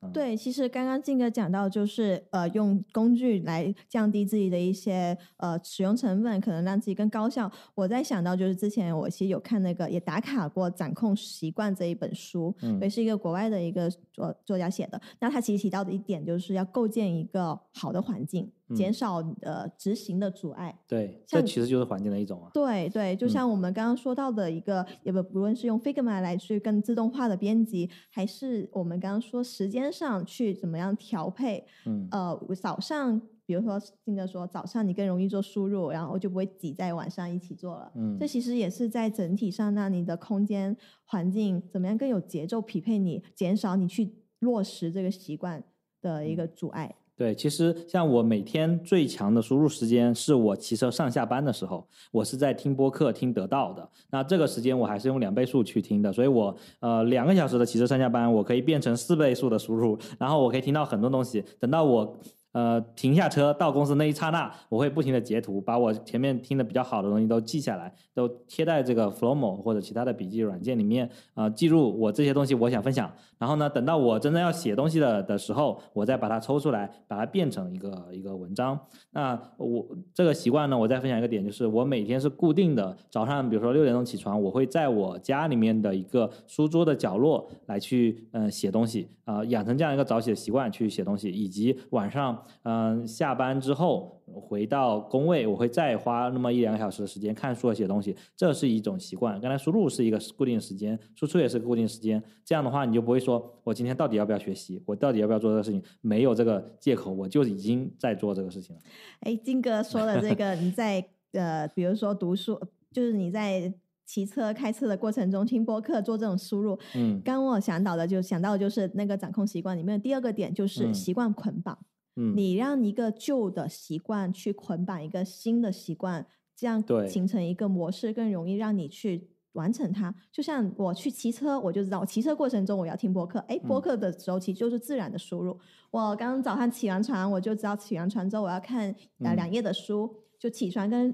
[SPEAKER 2] 嗯、
[SPEAKER 3] 对，其实刚刚静哥讲到，就是呃，用工具来降低自己的一些呃使用成本，可能让自己更高效。我在想到，就是之前我其实有看那个也打卡过《掌控习惯》这一本书，
[SPEAKER 2] 嗯
[SPEAKER 3] 也是一个国外的一个作作家写的。那他其实提到的一点，就是要构建一个好的环境，减
[SPEAKER 2] 嗯
[SPEAKER 3] 少呃执行的阻碍。
[SPEAKER 2] 对，这其实就是环境的一种啊。
[SPEAKER 3] 对对，就
[SPEAKER 2] 嗯
[SPEAKER 3] 像我们刚刚说到的一个，也不不论是用 Figma 来去更自动化的编辑，还是我们刚刚说时间上去怎么样调配，
[SPEAKER 2] 嗯
[SPEAKER 3] 呃，我早上比如说金哥说早上你更容易做输入，然后就不会挤在晚上一起做了。
[SPEAKER 2] 嗯
[SPEAKER 3] 这其实也是在整体上让你的空间环境怎么样更有节奏匹配你，减少你去落实这个习惯的一个阻碍。
[SPEAKER 2] 对，其实像我每天最强的输入时间是我骑车上下班的时候，我是在听播客听得到的。那这个时间我还是用两倍速去听的，所以我呃两个小时的骑车上下班，我可以变成四倍速的输入，然后我可以听到很多东西。等到我呃停下车到公司那一刹那，我会不停的截图，把我前面听的比较好的东西都记下来，都贴在这个 Flowmo 或者其他的笔记软件里面，呃，记录我这些东西我想分享。然后呢，等到我真正要写东西的的时候，我再把它抽出来，把它变成一个一个文章。那我这个习惯呢，我再分享一个点，就是我每天是固定的，早上比如说六点钟起床，我会在我家里面的一个书桌的角落来去嗯、写东西啊、养成这样一个早起的习惯去写东西，以及晚上嗯、呃下班之后回到工位，我会再花那么一两个小时的时间看书和写东西，这是一种习惯。刚才输入是一个固定时间，输出也是固定时间，这样的话你就不会说我今天到底要不要学习，我到底要不要做这个事情，没有这个借口，我就已经在做这个事情了。
[SPEAKER 3] 哎，金哥说的这个，你在呃，比如说读书，就是你在骑车、开车的过程中听播客做这种输入。
[SPEAKER 2] 嗯
[SPEAKER 3] 刚刚我想到的就想到的就是那个掌控习惯里面的第二个点，就是
[SPEAKER 2] 嗯
[SPEAKER 3] 习惯捆绑。
[SPEAKER 2] 嗯，
[SPEAKER 3] 你让一个旧的习惯去捆绑一个新的习惯，这样
[SPEAKER 2] 对
[SPEAKER 3] 形成一个模式，更容易让你去完成它。就像我去骑车，我就知道我骑车过程中我要听播客，哎，播
[SPEAKER 2] 嗯
[SPEAKER 3] 客的时候其实就是自然的输入。我刚刚早上起完床，我就知道起完床之后我要看呃
[SPEAKER 2] 嗯
[SPEAKER 3] 两页的书，就起床跟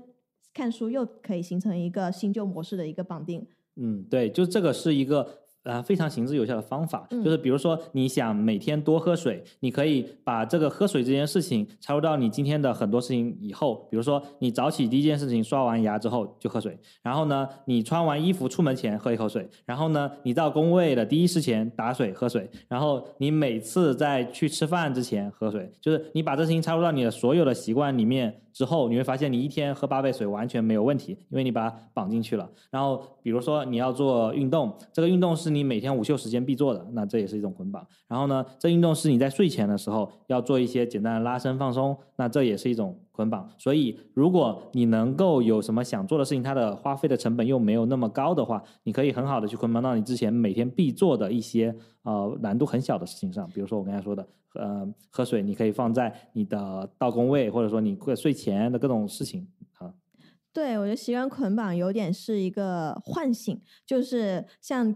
[SPEAKER 3] 看书又可以形成一个新旧模式的一个绑定。
[SPEAKER 2] 嗯，对，就这个是一个呃非常行之有效的方法，
[SPEAKER 3] 嗯。
[SPEAKER 2] 就是比如说你想每天多喝水，你可以把这个喝水这件事情插入到你今天的很多事情以后，比如说你早起第一件事情刷完牙之后就喝水，然后呢你穿完衣服出门前喝一口水，然后呢你到工位的第一事前打水喝水，然后你每次在去吃饭之前喝水，就是你把这事情插入到你的所有的习惯里面之后，你会发现你一天喝八杯水完全没有问题，因为你把它绑进去了。然后比如说你要做运动，这个运动是你每天午休时间必做的，那这也是一种捆绑。然后呢，这运动是你在睡前的时候要做一些简单的拉伸放松，那这也是一种捆绑。所以如果你能够有什么想做的事情，它的花费的成本又没有那么高的话，你可以很好的去捆绑到你之前每天必做的一些呃难度很小的事情上，比如说我刚才说的。呃，喝水你可以放在你的到工位，或者说你睡前的各种事情啊。
[SPEAKER 3] 对，我觉得习惯捆绑有点是一个唤醒，就是像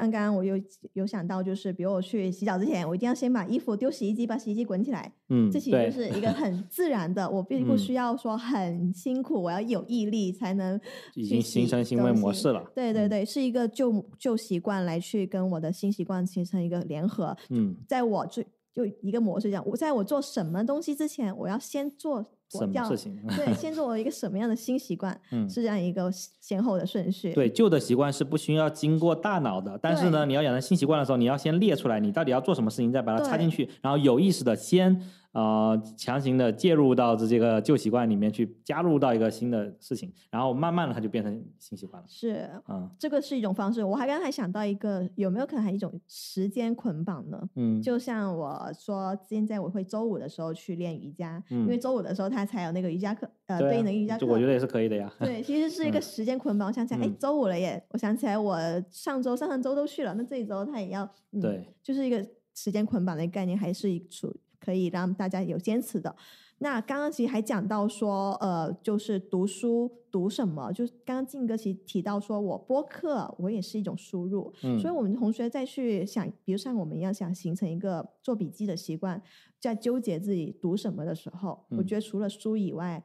[SPEAKER 3] 刚刚我有有想到，就是比如我去洗澡之前，我一定要先把衣服丢洗衣机，把洗衣机滚起来，
[SPEAKER 2] 嗯，
[SPEAKER 3] 这其实就是一个很 自然的，我并不
[SPEAKER 2] 嗯。
[SPEAKER 3] 需要说很辛苦，我要有毅力才能
[SPEAKER 2] 已经形成行为模式了。嗯
[SPEAKER 3] 对对对，是一个旧旧习惯来去跟我的新习惯形成一个联合，
[SPEAKER 2] 嗯，
[SPEAKER 3] 在我最就一个模式这样，我在我做什么东西之前，我要先做我
[SPEAKER 2] 什么事情？
[SPEAKER 3] 对，先做我一个什么样的新习惯，
[SPEAKER 2] 嗯
[SPEAKER 3] 是这样一个先后的顺序。
[SPEAKER 2] 对，旧的习惯是不需要经过大脑的，但是呢，你要养成新习惯的时候，你要先列出来，你到底要做什么事情，再把它插进去，然后有意识的先呃强行的介入到这个旧习惯里面去，加入到一个新的事情，然后慢慢的它就变成新习惯了。
[SPEAKER 3] 是
[SPEAKER 2] 嗯
[SPEAKER 3] 这个是一种方式。我还刚才想到一个，有没有可能还一种时间捆绑呢？
[SPEAKER 2] 嗯，
[SPEAKER 3] 就像我说，现在我会周五的时候去练瑜伽，因为
[SPEAKER 2] 嗯
[SPEAKER 3] 周五的时候他才有那个瑜伽课，呃，
[SPEAKER 2] 对
[SPEAKER 3] 应的瑜伽课。
[SPEAKER 2] 就我觉得也是可以的呀。
[SPEAKER 3] 对，其实是一个
[SPEAKER 2] 嗯
[SPEAKER 3] 时间捆绑。我想起来，哎、
[SPEAKER 2] 嗯
[SPEAKER 3] 周五了耶！我想起来，我上周、上上周都去了，那这一周他也要，嗯，
[SPEAKER 2] 对，
[SPEAKER 3] 就是一个时间捆绑的概念，还是一处可以让大家有坚持的。那刚刚其实还讲到说，呃，就是读书读什么，就是刚刚静哥其实提到说，我播客我也是一种输入，
[SPEAKER 2] 嗯，
[SPEAKER 3] 所以我们同学再去想，比如像我们一样想形成一个做笔记的习惯，在纠结自己读什么的时候，我
[SPEAKER 2] 嗯。
[SPEAKER 3] 觉得除了书以外，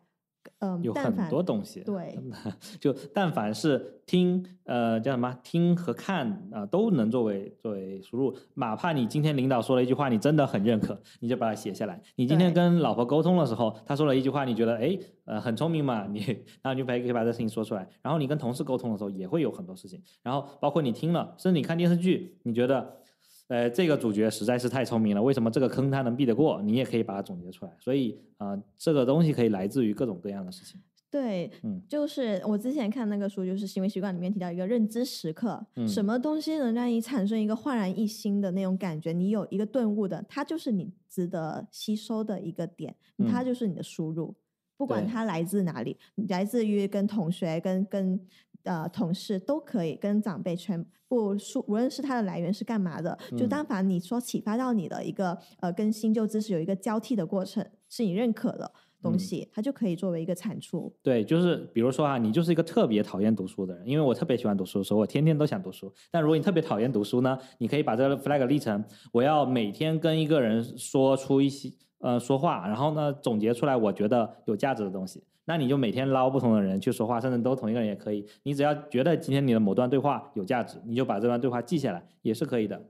[SPEAKER 3] 嗯，
[SPEAKER 2] 有很多东西。
[SPEAKER 3] 对，
[SPEAKER 2] 就但凡是听，呃，叫什么听和看啊、都能作为作为输入。哪怕你今天领导说了一句话，你真的很认可，你就把它写下来。你今天跟老婆沟通的时候，她说了一句话，你觉得哎，呃，很聪明嘛，你然后你就可以可以把这事情说出来。然后你跟同事沟通的时候，也会有很多事情。然后包括你听了，甚至你看电视剧，你觉得。呃，这个主角实在是太聪明了，为什么这个坑他能避得过？你也可以把它总结出来。所以啊、呃这个东西可以来自于各种各样的事情。
[SPEAKER 3] 对，
[SPEAKER 2] 嗯
[SPEAKER 3] 就是我之前看那个书，就是行为习惯里面提到一个认知时刻，
[SPEAKER 2] 嗯
[SPEAKER 3] 什么东西能让你产生一个焕然一新的那种感觉，你有一个顿悟的，它就是你值得吸收的一个点，它
[SPEAKER 2] 嗯
[SPEAKER 3] 就是你的输入，不管它来自哪里，来自于跟同学、跟跟呃同事都可以，跟长辈全部说，无论是它的来源是干嘛的，就
[SPEAKER 2] 嗯
[SPEAKER 3] 但凡你说启发到你的一个呃跟新旧知识有一个交替的过程，是你认可的东
[SPEAKER 2] 嗯
[SPEAKER 3] 西，它就可以作为一个产出。
[SPEAKER 2] 对，就是比如说啊，你就是一个特别讨厌读书的人，因为我特别喜欢读书，所以我天天都想读书。但如果你特别讨厌读书呢，你可以把这个 flag 立成，我要每天跟一个人说出一些呃说话，然后呢总结出来我觉得有价值的东西。那你就每天捞不同的人去说话，甚至都同一个人也可以。你只要觉得今天你的某段对话有价值，你就把这段对话记下来，也是可以的。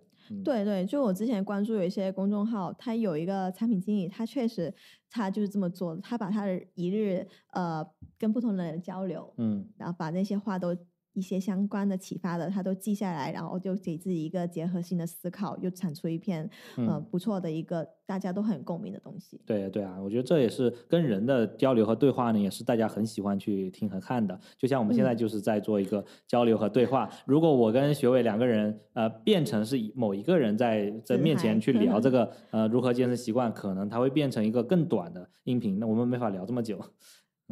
[SPEAKER 3] 对对，就我之前关注有一些公众号，他有一个产品经理，他确实他就是这么做的，他把他的一日呃跟不同的人交流，
[SPEAKER 2] 嗯
[SPEAKER 3] 然后把那些话都一些相关的启发的，他都记下来，然后就给自己一个结合性的思考，又产出一篇呃
[SPEAKER 2] 嗯，
[SPEAKER 3] 不错的一个大家都很共鸣的东西。
[SPEAKER 2] 对对啊，我觉得这也是跟人的交流和对话呢，也是大家很喜欢去听和看的。就像我们现在
[SPEAKER 3] 嗯
[SPEAKER 2] 就是在做一个交流和对话。如果我跟学伟两个人，呃，变成是某一个人在在面前去聊这个呃如何健身习惯，可能它会变成一个更短的音频，那我们没法聊这么久。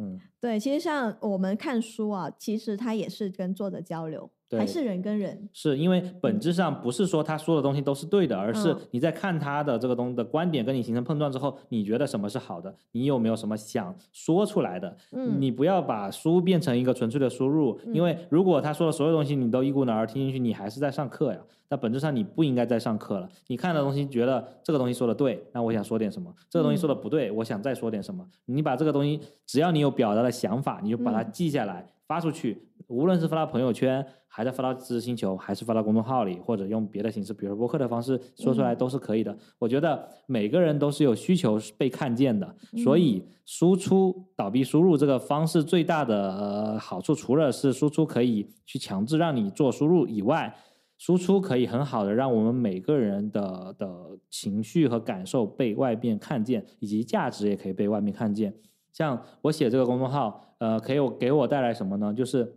[SPEAKER 2] 嗯，
[SPEAKER 3] 对，其实像我们看书啊，其实它也是跟作者交流，还
[SPEAKER 2] 对
[SPEAKER 3] 是人跟人。
[SPEAKER 2] 是因为本质上不是说他说的东西都是对的，而是
[SPEAKER 3] 嗯
[SPEAKER 2] 你在看他的这个东的观点跟你形成碰撞之后，你觉得什么是好的？你有没有什么想说出来的？
[SPEAKER 3] 嗯
[SPEAKER 2] 你不要把书变成一个纯粹的输入，因为如果他说的所有东西你都一股脑儿听进去，你还是在上课呀。那本质上你不应该再上课了。你看的东西觉得这个东西说的对，那我想说点什么；这个东西说的不对，我想再说点什么。你把这个东西，只要你有表达的想法，你就把它
[SPEAKER 3] 嗯
[SPEAKER 2] 记下来，发出去。无论是发到朋友圈，还是发到知识星球，还是发到公众号里，或者用别的形式，比如说播客的方式说出来，
[SPEAKER 3] 嗯
[SPEAKER 2] 都是可以的。我觉得每个人都是有需求被看见的，所
[SPEAKER 3] 嗯
[SPEAKER 2] 以输出倒逼输入这个方式最大的呃好处，除了是输出可以去强制让你做输入以外，输出可以很好的让我们每个人的的情绪和感受被外面看见，以及价值也可以被外面看见。像我写这个公众号，呃，可以给我带来什么呢？就是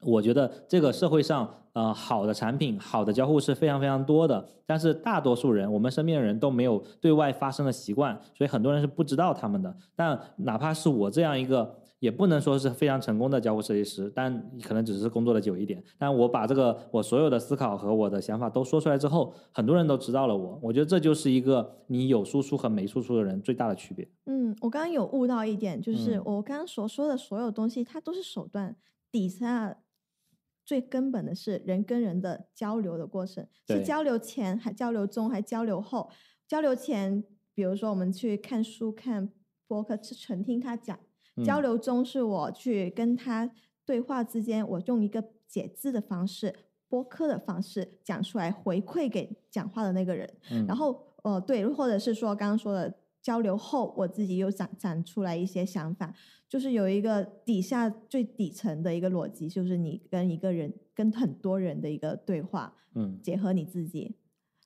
[SPEAKER 2] 我觉得这个社会上，呃，好的产品、好的交互是非常非常多的，但是大多数人，我们身边的人都没有对外发声的习惯，所以很多人是不知道他们的。但哪怕是我这样一个，也不能说是非常成功的交互设计师，但可能只是工作的久一点。但我把这个我所有的思考和我的想法都说出来之后，很多人都知道了我。我觉得这就是一个你有输出和没输出的人最大的区别。
[SPEAKER 3] 嗯，我刚刚有悟到一点，就是
[SPEAKER 2] 嗯
[SPEAKER 3] 我刚刚所说的所有东西，它都是手段，底下最根本的是人跟人的交流的过程，是交流前还交流中还交流后。交流前，比如说我们去看书、看博客，是纯听他讲；交
[SPEAKER 2] 嗯。
[SPEAKER 3] 流中是我去跟他对话之间，我用一个解字的方式。播客的方式讲出来，回馈给讲话的那个人，
[SPEAKER 2] 嗯。
[SPEAKER 3] 然后呃对，或者是说刚刚说的交流后，我自己又展展出来一些想法，就是有一个底下最底层的一个逻辑，就是你跟一个人跟很多人的一个对话，
[SPEAKER 2] 嗯，
[SPEAKER 3] 结合你自己，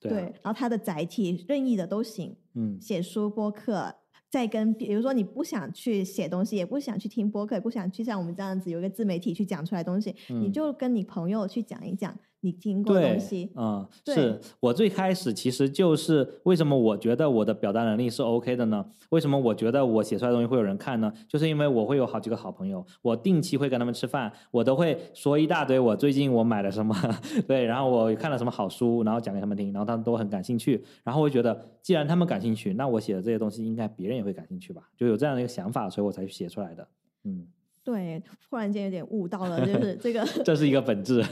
[SPEAKER 2] 对啊
[SPEAKER 3] 然后它的载体任意的都行，
[SPEAKER 2] 嗯。
[SPEAKER 3] 写书、播客。再跟，比如说你不想去写东西，也不想去听播客，也不想去像我们这样子有一个自媒体去讲出来东西，你
[SPEAKER 2] 嗯。
[SPEAKER 3] 就跟你朋友去讲一讲你听过的东西。，
[SPEAKER 2] 嗯，是我最开始其实就是为什么我觉得我的表达能力是 OK 的呢？为什么我觉得我写出来的东西会有人看呢？就是因为我会有好几个好朋友，我定期会跟他们吃饭，我都会说一大堆我最近我买了什么，对，然后我看了什么好书，然后讲给他们听，然后他们都很感兴趣，然后我就觉得既然他们感兴趣，那我写的这些东西应该别人也会感兴趣吧，就有这样的一个想法，所以我才去写出来的。嗯，
[SPEAKER 3] 对，忽然间有点悟到了，就 是这个
[SPEAKER 2] 这是一个本质。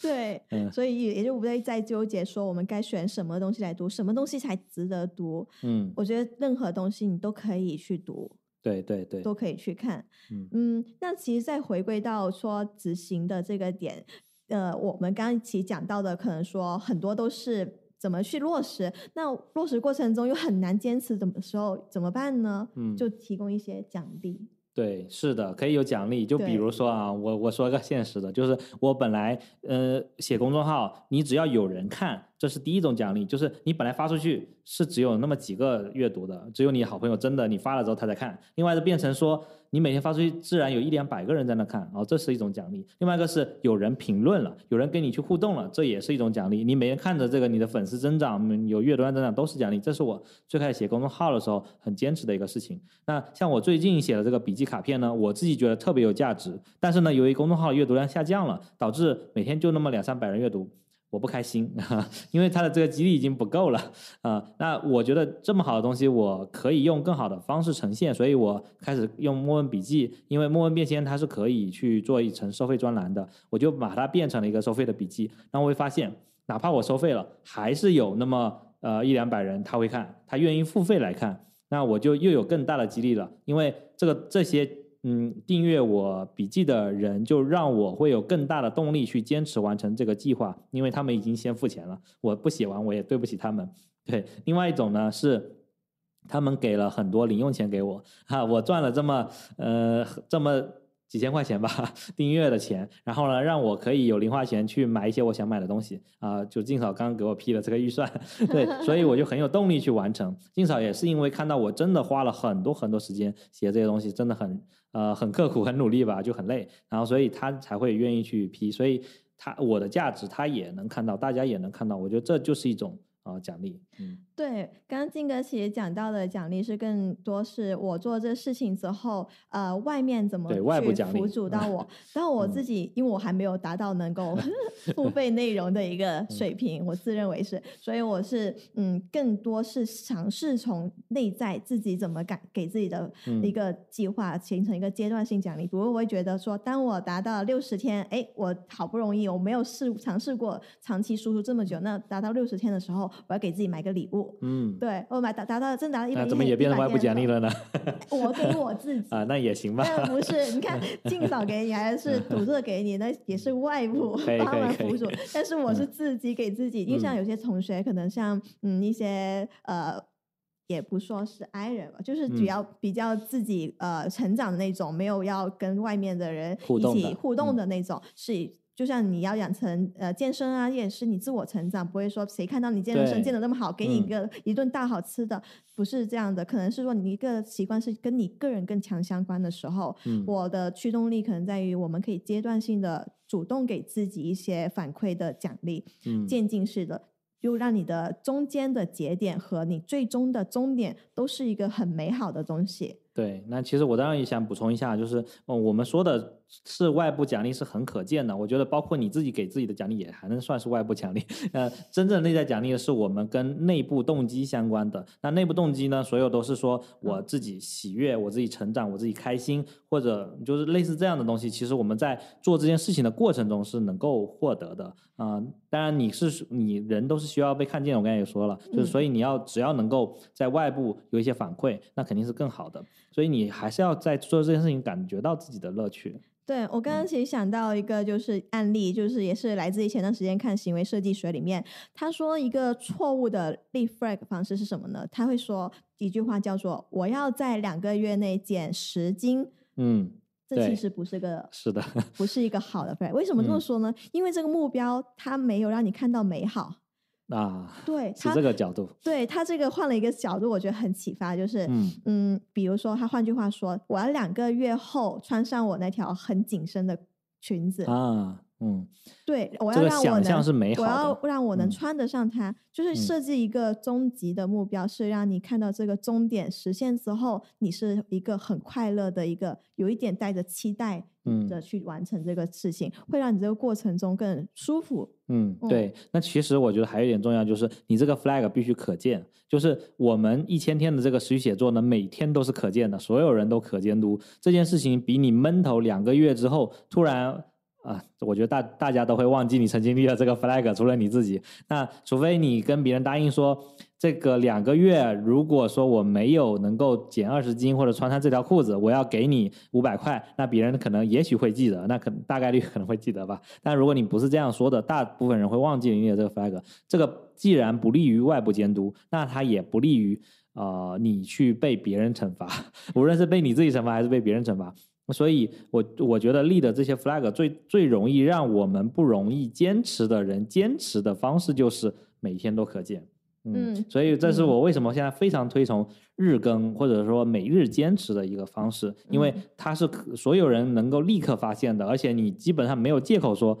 [SPEAKER 3] 对，
[SPEAKER 2] 嗯
[SPEAKER 3] 所以也也就不会再纠结说我们该选什么东西来读，什么东西才值得读。
[SPEAKER 2] 嗯，
[SPEAKER 3] 我觉得任何东西你都可以去读，
[SPEAKER 2] 对对对，
[SPEAKER 3] 都可以去看。
[SPEAKER 2] 嗯
[SPEAKER 3] 嗯，那其实再回归到说执行的这个点，呃，我们刚刚其实讲到的，可能说很多都是怎么去落实，那落实过程中又很难坚持，怎么时候怎么办呢？
[SPEAKER 2] 嗯
[SPEAKER 3] 就提供一些奖励。
[SPEAKER 2] 对，是的，可以有奖励。就比如说啊，我我说个现实的，就是我本来呃写公众号，你只要有人看，这是第一种奖励，就是你本来发出去是只有那么几个阅读的，只有你好朋友真的你发了之后他才看。另外就变成说你每天发出去，自然有一两百个人在那看，然后这是一种奖励。另外一个是有人评论了，有人跟你去互动了，这也是一种奖励。你每天看着这个你的粉丝增长，有阅读量增长都是奖励。这是我最开始写公众号的时候很坚持的一个事情。那像我最近写的这个笔记卡片呢，我自己觉得特别有价值，但是呢，由于公众号阅读量下降了，导致每天就那么两三百人阅读。我不开心，因为它的这个激励已经不够了啊、那我觉得这么好的东西，我可以用更好的方式呈现，所以我开始用墨文笔记，因为墨文便签它是可以去做一层收费专栏的，我就把它变成了一个收费的笔记。然后我会发现，哪怕我收费了，还是有那么呃一两百人他会看，他愿意付费来看，那我就又有更大的激励了，因为这个这些嗯订阅我笔记的人，就让我会有更大的动力去坚持完成这个计划，因为他们已经先付钱了，我不写完我也对不起他们。对，另外一种呢是。他们给了很多零用钱给我，哈、我赚了这么呃这么几千块钱吧订阅的钱，然后呢让我可以有零花钱去买一些我想买的东西。啊、就静嫂刚刚给我批了这个预算，对，所以我就很有动力去完成。静嫂也是因为看到我真的花了很多很多时间写这些东西，真的很呃很刻苦很努力吧，就很累，然后所以他才会愿意去批，所以他我的价值他也能看到，大家也能看到，我觉得这就是一种啊、奖励，嗯。
[SPEAKER 3] 对，刚刚静哥其实讲到的奖励是更多是我做这事情之后，呃，外面怎么去辅助到我。然后我自己，因为我还没有达到能够 付费内容的一个水平，我自认为是，所以我是嗯，更多是尝试从内在自己怎么改给自己的一个计划形成一个阶段性奖励。不过我会觉得说，当我达到六十天，哎，我好不容易我没有试尝试过长期输出这么久，那达到六十天的时候，我要给自己买个礼物。
[SPEAKER 2] 嗯，
[SPEAKER 3] 对，我买达达到真达到一百，
[SPEAKER 2] 那怎么也变成外部奖励
[SPEAKER 3] 了？
[SPEAKER 2] 呢？
[SPEAKER 3] 我给我自己。
[SPEAKER 2] 啊，那也行吧。
[SPEAKER 3] 但不是，你看 尽早给你，还是土特给你，那也是外部帮他们
[SPEAKER 2] 可以
[SPEAKER 3] 辅助。但是我是
[SPEAKER 2] 嗯
[SPEAKER 3] 自己给自己，因为像有些同学可能像嗯一些呃。也不说是 i 人吧，就是
[SPEAKER 2] 嗯
[SPEAKER 3] 比较、比较自己呃成长的那种，没有要跟外面的人一
[SPEAKER 2] 互动的
[SPEAKER 3] 起互动
[SPEAKER 2] 嗯
[SPEAKER 3] 的那种，是就像你要养成呃健身啊，也是你自我成长，不会说谁看到你健身健得那么好，给你一
[SPEAKER 2] 嗯。
[SPEAKER 3] 个、一顿大好吃的，不是这样的，可能是说你一个习惯是跟你个人更强相关的时候，
[SPEAKER 2] 嗯。
[SPEAKER 3] 我的驱动力可能在于我们可以阶段性的主动给自己一些反馈的奖励，
[SPEAKER 2] 嗯，
[SPEAKER 3] 渐进式的。就让你的中间的节点和你最终的终点都是一个很美好的东西。
[SPEAKER 2] 对，那其实我当然也想补充一下，就是，嗯，我们说的是外部奖励是很可见的，我觉得包括你自己给自己的奖励也还能算是外部奖励。呃，真正内在奖励是我们跟内部动机相关的。那内部动机呢，所有都是说我自己喜悦，我自己成长，我自己开心，或者就是类似这样的东西。其实我们在做这件事情的过程中是能够获得的。啊、当然你是你人都是需要被看见，我刚才也说了，就是
[SPEAKER 3] 嗯
[SPEAKER 2] 所以你要只要能够在外部有一些反馈，那肯定是更好的。所以你还是要在做这件事情感觉到自己的乐趣。
[SPEAKER 3] 对我刚刚其实想到一个就是案例，就是也是来自于前段时间看行为设计学里面，他说一个错误的立 flag 方式是什么呢？他会说一句话叫做“我要在两个月内减十斤”，
[SPEAKER 2] 嗯，
[SPEAKER 3] 这其实不是个
[SPEAKER 2] 是的，
[SPEAKER 3] 不是一个好的。为什么这么
[SPEAKER 2] 嗯
[SPEAKER 3] 说呢？因为这个目标它没有让你看到美好，
[SPEAKER 2] 啊，
[SPEAKER 3] 对他
[SPEAKER 2] 是这个角度。
[SPEAKER 3] 对他这个换了一个角度，我觉得很启发，就是
[SPEAKER 2] 嗯
[SPEAKER 3] 嗯，比如说他换句话说，我要两个月后穿上我那条很紧身的裙子，
[SPEAKER 2] 啊，嗯，
[SPEAKER 3] 对我要让我能，
[SPEAKER 2] 想象是美好
[SPEAKER 3] 我要让我能
[SPEAKER 2] 嗯
[SPEAKER 3] 穿得上它，就是
[SPEAKER 2] 嗯
[SPEAKER 3] 设计一个终极的目标，是让你看到这个终点实现之后，你是一个很快乐的一个，有一点带着期待
[SPEAKER 2] 嗯
[SPEAKER 3] 的去完成这个事情，会让你这个过程中更舒服。
[SPEAKER 2] 嗯，
[SPEAKER 3] 嗯
[SPEAKER 2] 对。那其实我觉得还有一点重要，就是你这个 flag 必须可见。就是我们一千天的这个持续写作呢，每天都是可见的，所有人都可监督。这件事情比你闷头两个月之后突然啊，我觉得大大家都会忘记你曾经立了这个 flag，除了你自己。那除非你跟别人答应说，这个两个月，如果说我没有能够减二十斤或者穿上这条裤子，我要给你五百块，那别人可能也许会记得，那可大概率可能会记得吧。但如果你不是这样说的，大部分人会忘记你的这个 flag。这个既然不利于外部监督，那它也不利于呃你去被别人惩罚，无论是被你自己惩罚还是被别人惩罚。所以，我我觉得立的这些 flag 最最容易让我们不容易坚持的人坚持的方式就是每天都可见。嗯，所以这是我为什么现在非常推崇日更或者说每日坚持的一个方式，因为它是所有人能够立刻发现的，而且你基本上没有借口说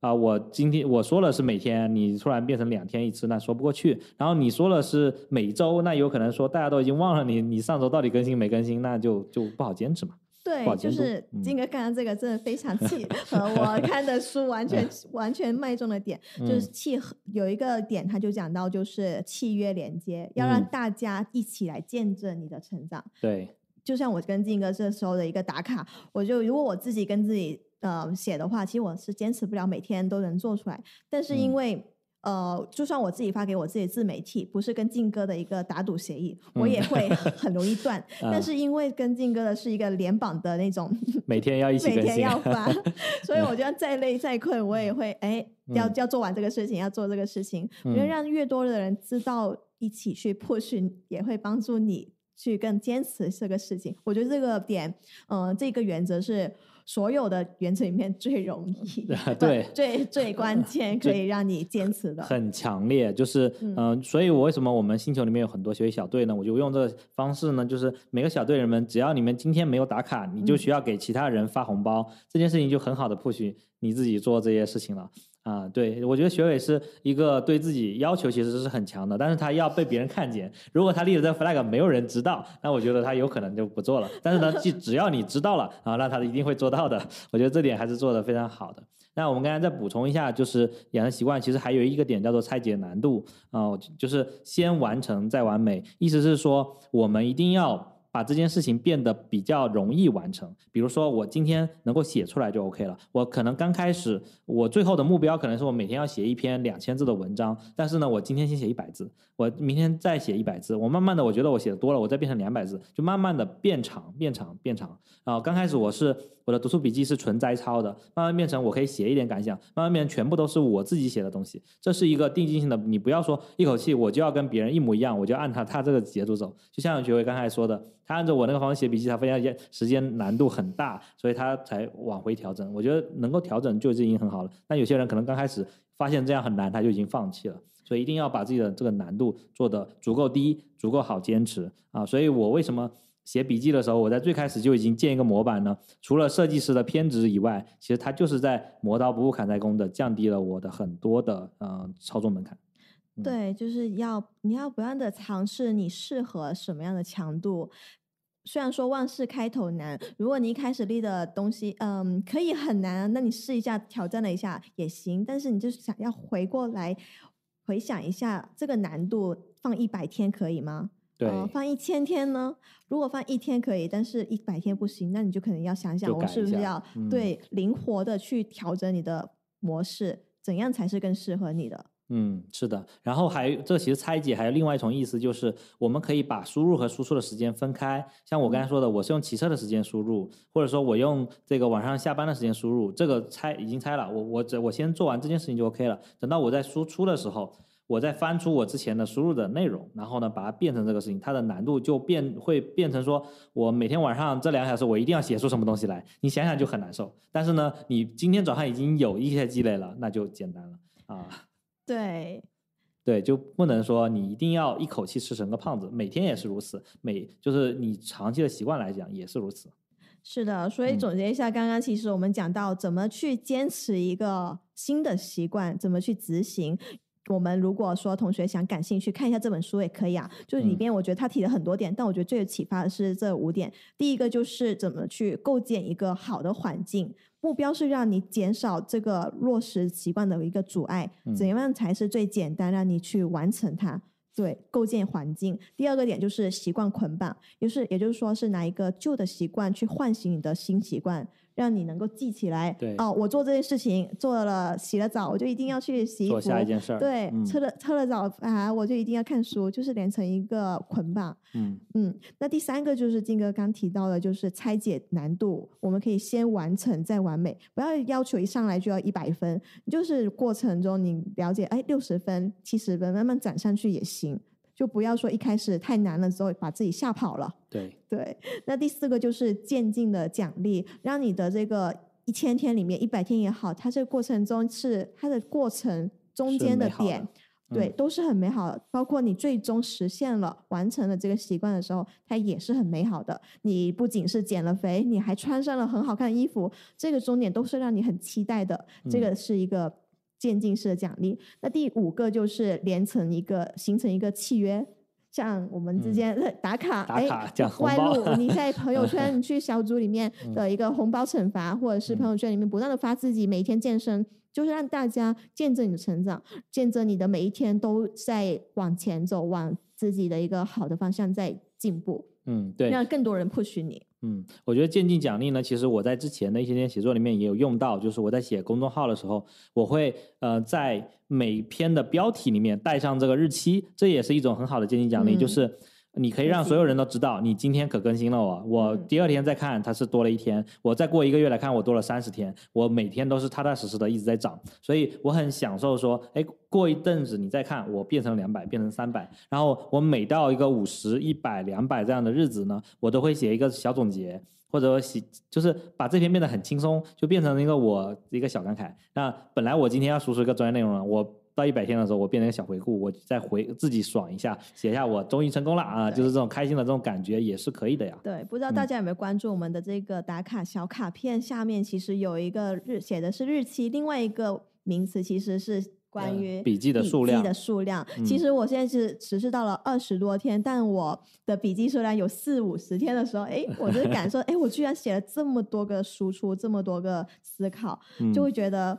[SPEAKER 2] 啊，我今天我说了是每天，你突然变成两天一次，那说不过去。然后你说了是每周，那有可能说大家都已经忘了你你上周到底更新没更新，那就就不好坚持嘛。
[SPEAKER 3] 对，就是金哥刚刚这个真的非常契合 我看的书完全 完全脉中的点，就是契合有一个点，他就讲到就是契约连接，要让大家一起来见证你的成长。
[SPEAKER 2] 对，
[SPEAKER 3] 就像我跟金哥这时候的一个打卡，我就如果我自己跟自己呃写的话，其实我是坚持不了每天都能做出来，但是因为。呃，就算我自己发给我自己自媒体，不是跟静哥的一个打赌协议，我也会 很容易断。但是因为跟静哥的是一个联榜的那种，
[SPEAKER 2] 每天要一起
[SPEAKER 3] 每天要发，所以我觉得再累再困，我也会哎，要要做完这个事情，要做这个事情。我觉得让越多的人知道，一起去 push，也会帮助你去更坚持这个事情。我觉得这个点，嗯，这个原则是。所有的原则里面最容易，
[SPEAKER 2] 对，
[SPEAKER 3] 最最关键 可以让你坚持的，
[SPEAKER 2] 很强烈，就是嗯，所以我为什么我们星球里面有很多学习小队呢？我就用这个方式呢，就是每个小队人们，只要你们今天没有打卡，你就需要给其他人发红包，这件事情就很好的 push 你自己做这些事情了。啊，对，我觉得学伟是一个对自己要求其实是很强的，但是他要被别人看见。如果他立了这 flag，没有人知道，那我觉得他有可能就不做了。但是呢，既只要你知道了，啊，那他一定会做到的。我觉得这点还是做的非常好的。那我们刚才再补充一下，就是养成习惯，其实还有一个点叫做拆解难度啊，就是先完成再完美。意思是说，我们一定要。把这件事情变得比较容易完成，比如说我今天能够写出来就 OK 了。我可能刚开始，我最后的目标可能是我每天要写一篇两千字的文章，但是呢，我今天先写一百字，我明天再写一百字，我慢慢的，我觉得我写的多了，我再变成两百字，就慢慢的变长、变长、变长。啊，刚开始我是我的读书笔记是纯摘抄的，慢慢变成我可以写一点感想，慢慢变全部都是我自己写的东西。这是一个递进性的，你不要说一口气我就要跟别人一模一样，我就按他他这个节奏走。就像学伟刚才说的。他按照我那个方式写笔记，他发现时间难度很大，所以他才往回调整。我觉得能够调整就已经很好了。但有些人可能刚开始发现这样很难，他就已经放弃了。所以一定要把自己的这个难度做得足够低，足够好坚持啊。所以我为什么写笔记的时候，我在最开始就已经建一个模板呢？除了设计师的偏执以外，其实它就是在磨刀不误砍柴工的降低了我的很多的嗯操作门槛。
[SPEAKER 3] 对，就是要你要不断的尝试你适合什么样的强度。虽然说万事开头难，如果你一开始立的东西，嗯，可以很难，那你试一下，挑战了一下也行。但是你就是想要回过来回想一下，这个难度放一百天可以吗？
[SPEAKER 2] 对，
[SPEAKER 3] 放一千天呢？如果放一天可以，但是一百天不行，那你就可能要想想，我是不是要对灵活的去调整你的模式，怎样才是更适合你的？
[SPEAKER 2] 嗯，是的，然后还这其实拆解还有另外一种意思，就是我们可以把输入和输出的时间分开。像我刚才说的，我是用骑车的时间输入，或者说我用这个晚上下班的时间输入，这个拆已经拆了。我我这我先做完这件事情就 OK 了。等到我在输出的时候，我再翻出我之前的输入的内容，然后呢把它变成这个事情，它的难度就变会变成说我每天晚上这两个小时我一定要写出什么东西来，你想想就很难受。但是呢，你今天早上已经有一些积累了，那就简单了啊。
[SPEAKER 3] 对，
[SPEAKER 2] 对，就不能说你一定要一口气吃成个胖子，每天也是如此，每就是你长期的习惯来讲也是如此。
[SPEAKER 3] 是的，所以总结一下，刚刚其实我们讲到怎么去坚持一个新的习惯，怎么去执行。我们如果说同学想感兴趣看一下这本书也可以啊，就是里边我觉得他提了很多点，但我觉得最有启发的是这五点。第一个就是怎么去构建一个好的环境。目标是让你减少这个落实习惯的一个阻碍，怎样才是最简单让你去完成它？对，构建环境。第二个点就是习惯捆绑，就是也就是说是拿一个旧的习惯去唤醒你的新习惯，让你能够记起来。
[SPEAKER 2] 对
[SPEAKER 3] 哦，我做这件事情做了，洗了澡，我就一定要去洗衣服。
[SPEAKER 2] 做下一件事儿。
[SPEAKER 3] 对，
[SPEAKER 2] 嗯
[SPEAKER 3] 吃了喝了澡啊，我就一定要看书，就是连成一个捆绑。
[SPEAKER 2] 嗯
[SPEAKER 3] 嗯，那第三个就是金哥刚提到的，就是拆解难度，我们可以先完成再完美，不要要求一上来就要一百分，就是过程中你了解，哎，六十分、七十分，慢慢涨上去也行，就不要说一开始太难了之后把自己吓跑了。
[SPEAKER 2] 对，
[SPEAKER 3] 对，那第四个就是渐进的奖励，让你的这个一千天里面一百天也好，它这个过程中是它的过程中间的点，对，
[SPEAKER 2] 嗯
[SPEAKER 3] 都是很美好的。包括你最终实现了、完成了这个习惯的时候，它也是很美好的。你不仅是减了肥，你还穿上了很好看的衣服，这个终点都是让你很期待的。这
[SPEAKER 2] 嗯
[SPEAKER 3] 个是一个渐进式的奖励。那第五个就是连成一个形成一个契约。像我们之
[SPEAKER 2] 嗯
[SPEAKER 3] 间呃打卡，
[SPEAKER 2] 打
[SPEAKER 3] 哎外露，你在 朋友圈，你去小组里面的一个红包惩罚，或者是朋友圈里面不断的发自己每天健身，就是让大家见证你的成长，见证你的每一天都在往前走，往自己的一个好的方向在进步，
[SPEAKER 2] 嗯对。
[SPEAKER 3] 让更多人 push 你。
[SPEAKER 2] 嗯，我觉得渐进奖励呢，其实我在之前的一些天写作里面也有用到，就是我在写公众号的时候，我会呃在每篇的标题里面带上这个日期，这也是一种很好的渐进奖励，就
[SPEAKER 3] 嗯。
[SPEAKER 2] 是你可以让所有人都知道你今天可更新了我，我
[SPEAKER 3] 嗯
[SPEAKER 2] 第二天再看它是多了一天，我再过一个月来看我多了三十天，我每天都是踏踏实实的一直在涨，所以我很享受说，哎，过一阵子你再看我变成两百，变成三百，然后我每到一个五十、一百、两百这样的日子呢，我都会写一个小总结。或者写，就是把这篇变得很轻松，就变成一个我一个小感慨。那本来我今天要输出一个专业内容了，我到一百天的时候，我变成一个小回顾，我再回自己爽一下，写一下我终于成功了啊，就是这种开心的这种感觉也是可以的呀。
[SPEAKER 3] 对，不知道大家有没有关注我们的这个打卡小卡片下面，其实有一个日写的是日期，另外一个名词其实是关
[SPEAKER 2] 呃
[SPEAKER 3] 于
[SPEAKER 2] 笔记的数量记
[SPEAKER 3] 的数量。
[SPEAKER 2] 嗯
[SPEAKER 3] 其实我现在是持续到了二十多天，但我的笔记数量有四五十天的时候，哎，我就感受，哎，我居然写了这么多个输出，这么多个思考，
[SPEAKER 2] 嗯
[SPEAKER 3] 就会觉得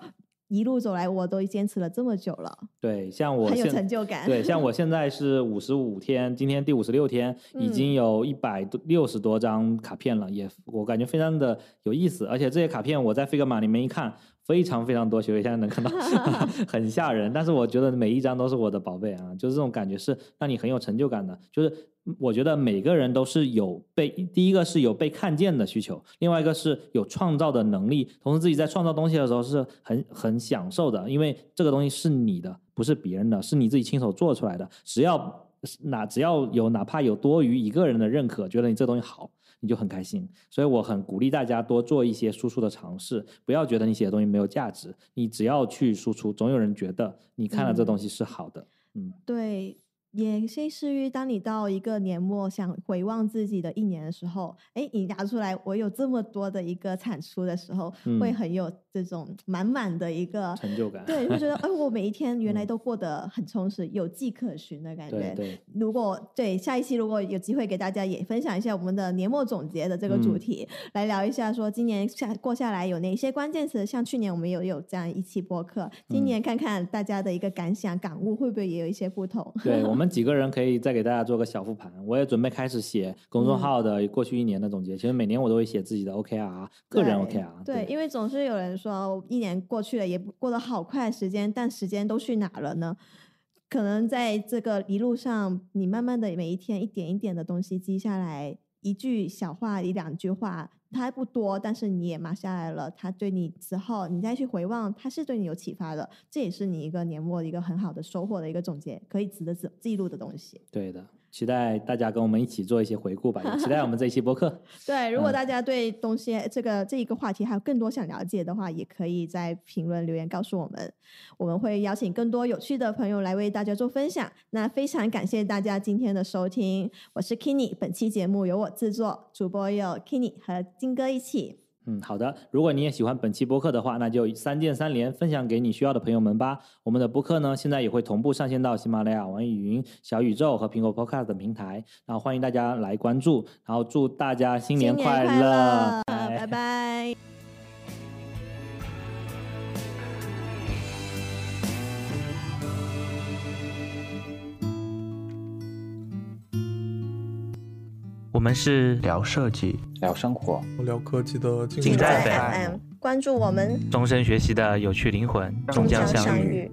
[SPEAKER 3] 一路走来我都坚持了这么久了，
[SPEAKER 2] 对，像我
[SPEAKER 3] 很有成就感。
[SPEAKER 2] 对，像我 现在是五十五天，今天第五十六天，已
[SPEAKER 3] 嗯
[SPEAKER 2] 经有一百多六十多张卡片了，也我感觉非常的有意思。而且这些卡片我在 Figma 里面一看，非常非常多，学姐现在能看到，很吓人。但是我觉得每一张都是我的宝贝啊，就是这种感觉是让你很有成就感的。就是我觉得每个人都是有被第一个是有被看见的需求，另外一个是有创造的能力，同时自己在创造东西的时候是很很享受的，因为这个东西是你的，不是别人的，是你自己亲手做出来的。只要哪只要有哪怕有多余一个人的认可，觉得你这东西好，你就很开心。所以我很鼓励大家多做一些输出的尝试，不要觉得你写的东西没有价值，你只要去输出，总有人觉得你看了这东西是好的。嗯
[SPEAKER 3] 对，也类似于当你到一个年末想回望自己的一年的时候，哎，你拿出来我有这么多的一个产出的时候，会
[SPEAKER 2] 嗯
[SPEAKER 3] 很有这种满满的一个
[SPEAKER 2] 成就感
[SPEAKER 3] 对，就觉得哎，我每一天原来
[SPEAKER 2] 嗯
[SPEAKER 3] 都过得很充实，有迹可循的感觉。
[SPEAKER 2] 对对，
[SPEAKER 3] 如果对下一期如果有机会给大家也分享一下我们的年末总结的这个主
[SPEAKER 2] 嗯
[SPEAKER 3] 题，来聊一下说今年下过下来有哪些关键词，像去年我们有有这样一期播客，今
[SPEAKER 2] 嗯
[SPEAKER 3] 年看看大家的一个感想感悟会不会也有一些不同？
[SPEAKER 2] 对我们 几个人可以再给大家做个小复盘。我也准备开始写公众
[SPEAKER 3] 嗯
[SPEAKER 2] 号的过去一年的总结。其实每年我都会写自己的 OKR，个人
[SPEAKER 3] 对
[SPEAKER 2] OKR。
[SPEAKER 3] 对，因为总是有人说一年过去了，也过得好快时间，但时间都去哪了呢？可能在这个一路上，你慢慢的每一天一点一点的东西积下来，一句小话，一两句话，它不多，但是你也码下来了，它对你之后你再去回望，它是对你有启发的，这也是你一个年末一个很好的收获的一个总结，可以值得记记录的东西。
[SPEAKER 2] 对的，期待大家跟我们一起做一些回顾吧，也期待我们这一期播客。
[SPEAKER 3] 对，如果
[SPEAKER 2] 嗯
[SPEAKER 3] 大家对东西这个这一个话题还有更多想了解的话，也可以在评论留言告诉我们，我们会邀请更多有趣的朋友来为大家做分享。那非常感谢大家今天的收听，我是 Kenny，本期节目由我制作，主播有 Kenny 和金哥一起。
[SPEAKER 2] 嗯，好的。如果你也喜欢本期播客的话，那就三键三连，分享给你需要的朋友们吧。我们的播客呢，现在也会同步上线到喜马拉雅、网易云、小宇宙和苹果 Podcast 等平台，然后欢迎大家来关注，然后祝大家新年
[SPEAKER 3] 快
[SPEAKER 2] 乐，
[SPEAKER 3] 拜拜。
[SPEAKER 2] 我们是
[SPEAKER 4] 聊设计，
[SPEAKER 5] 聊生活，
[SPEAKER 6] 聊科技的
[SPEAKER 2] 进站
[SPEAKER 3] FM，关注我们，
[SPEAKER 2] 终身学习的有趣灵魂，
[SPEAKER 3] 终将相遇。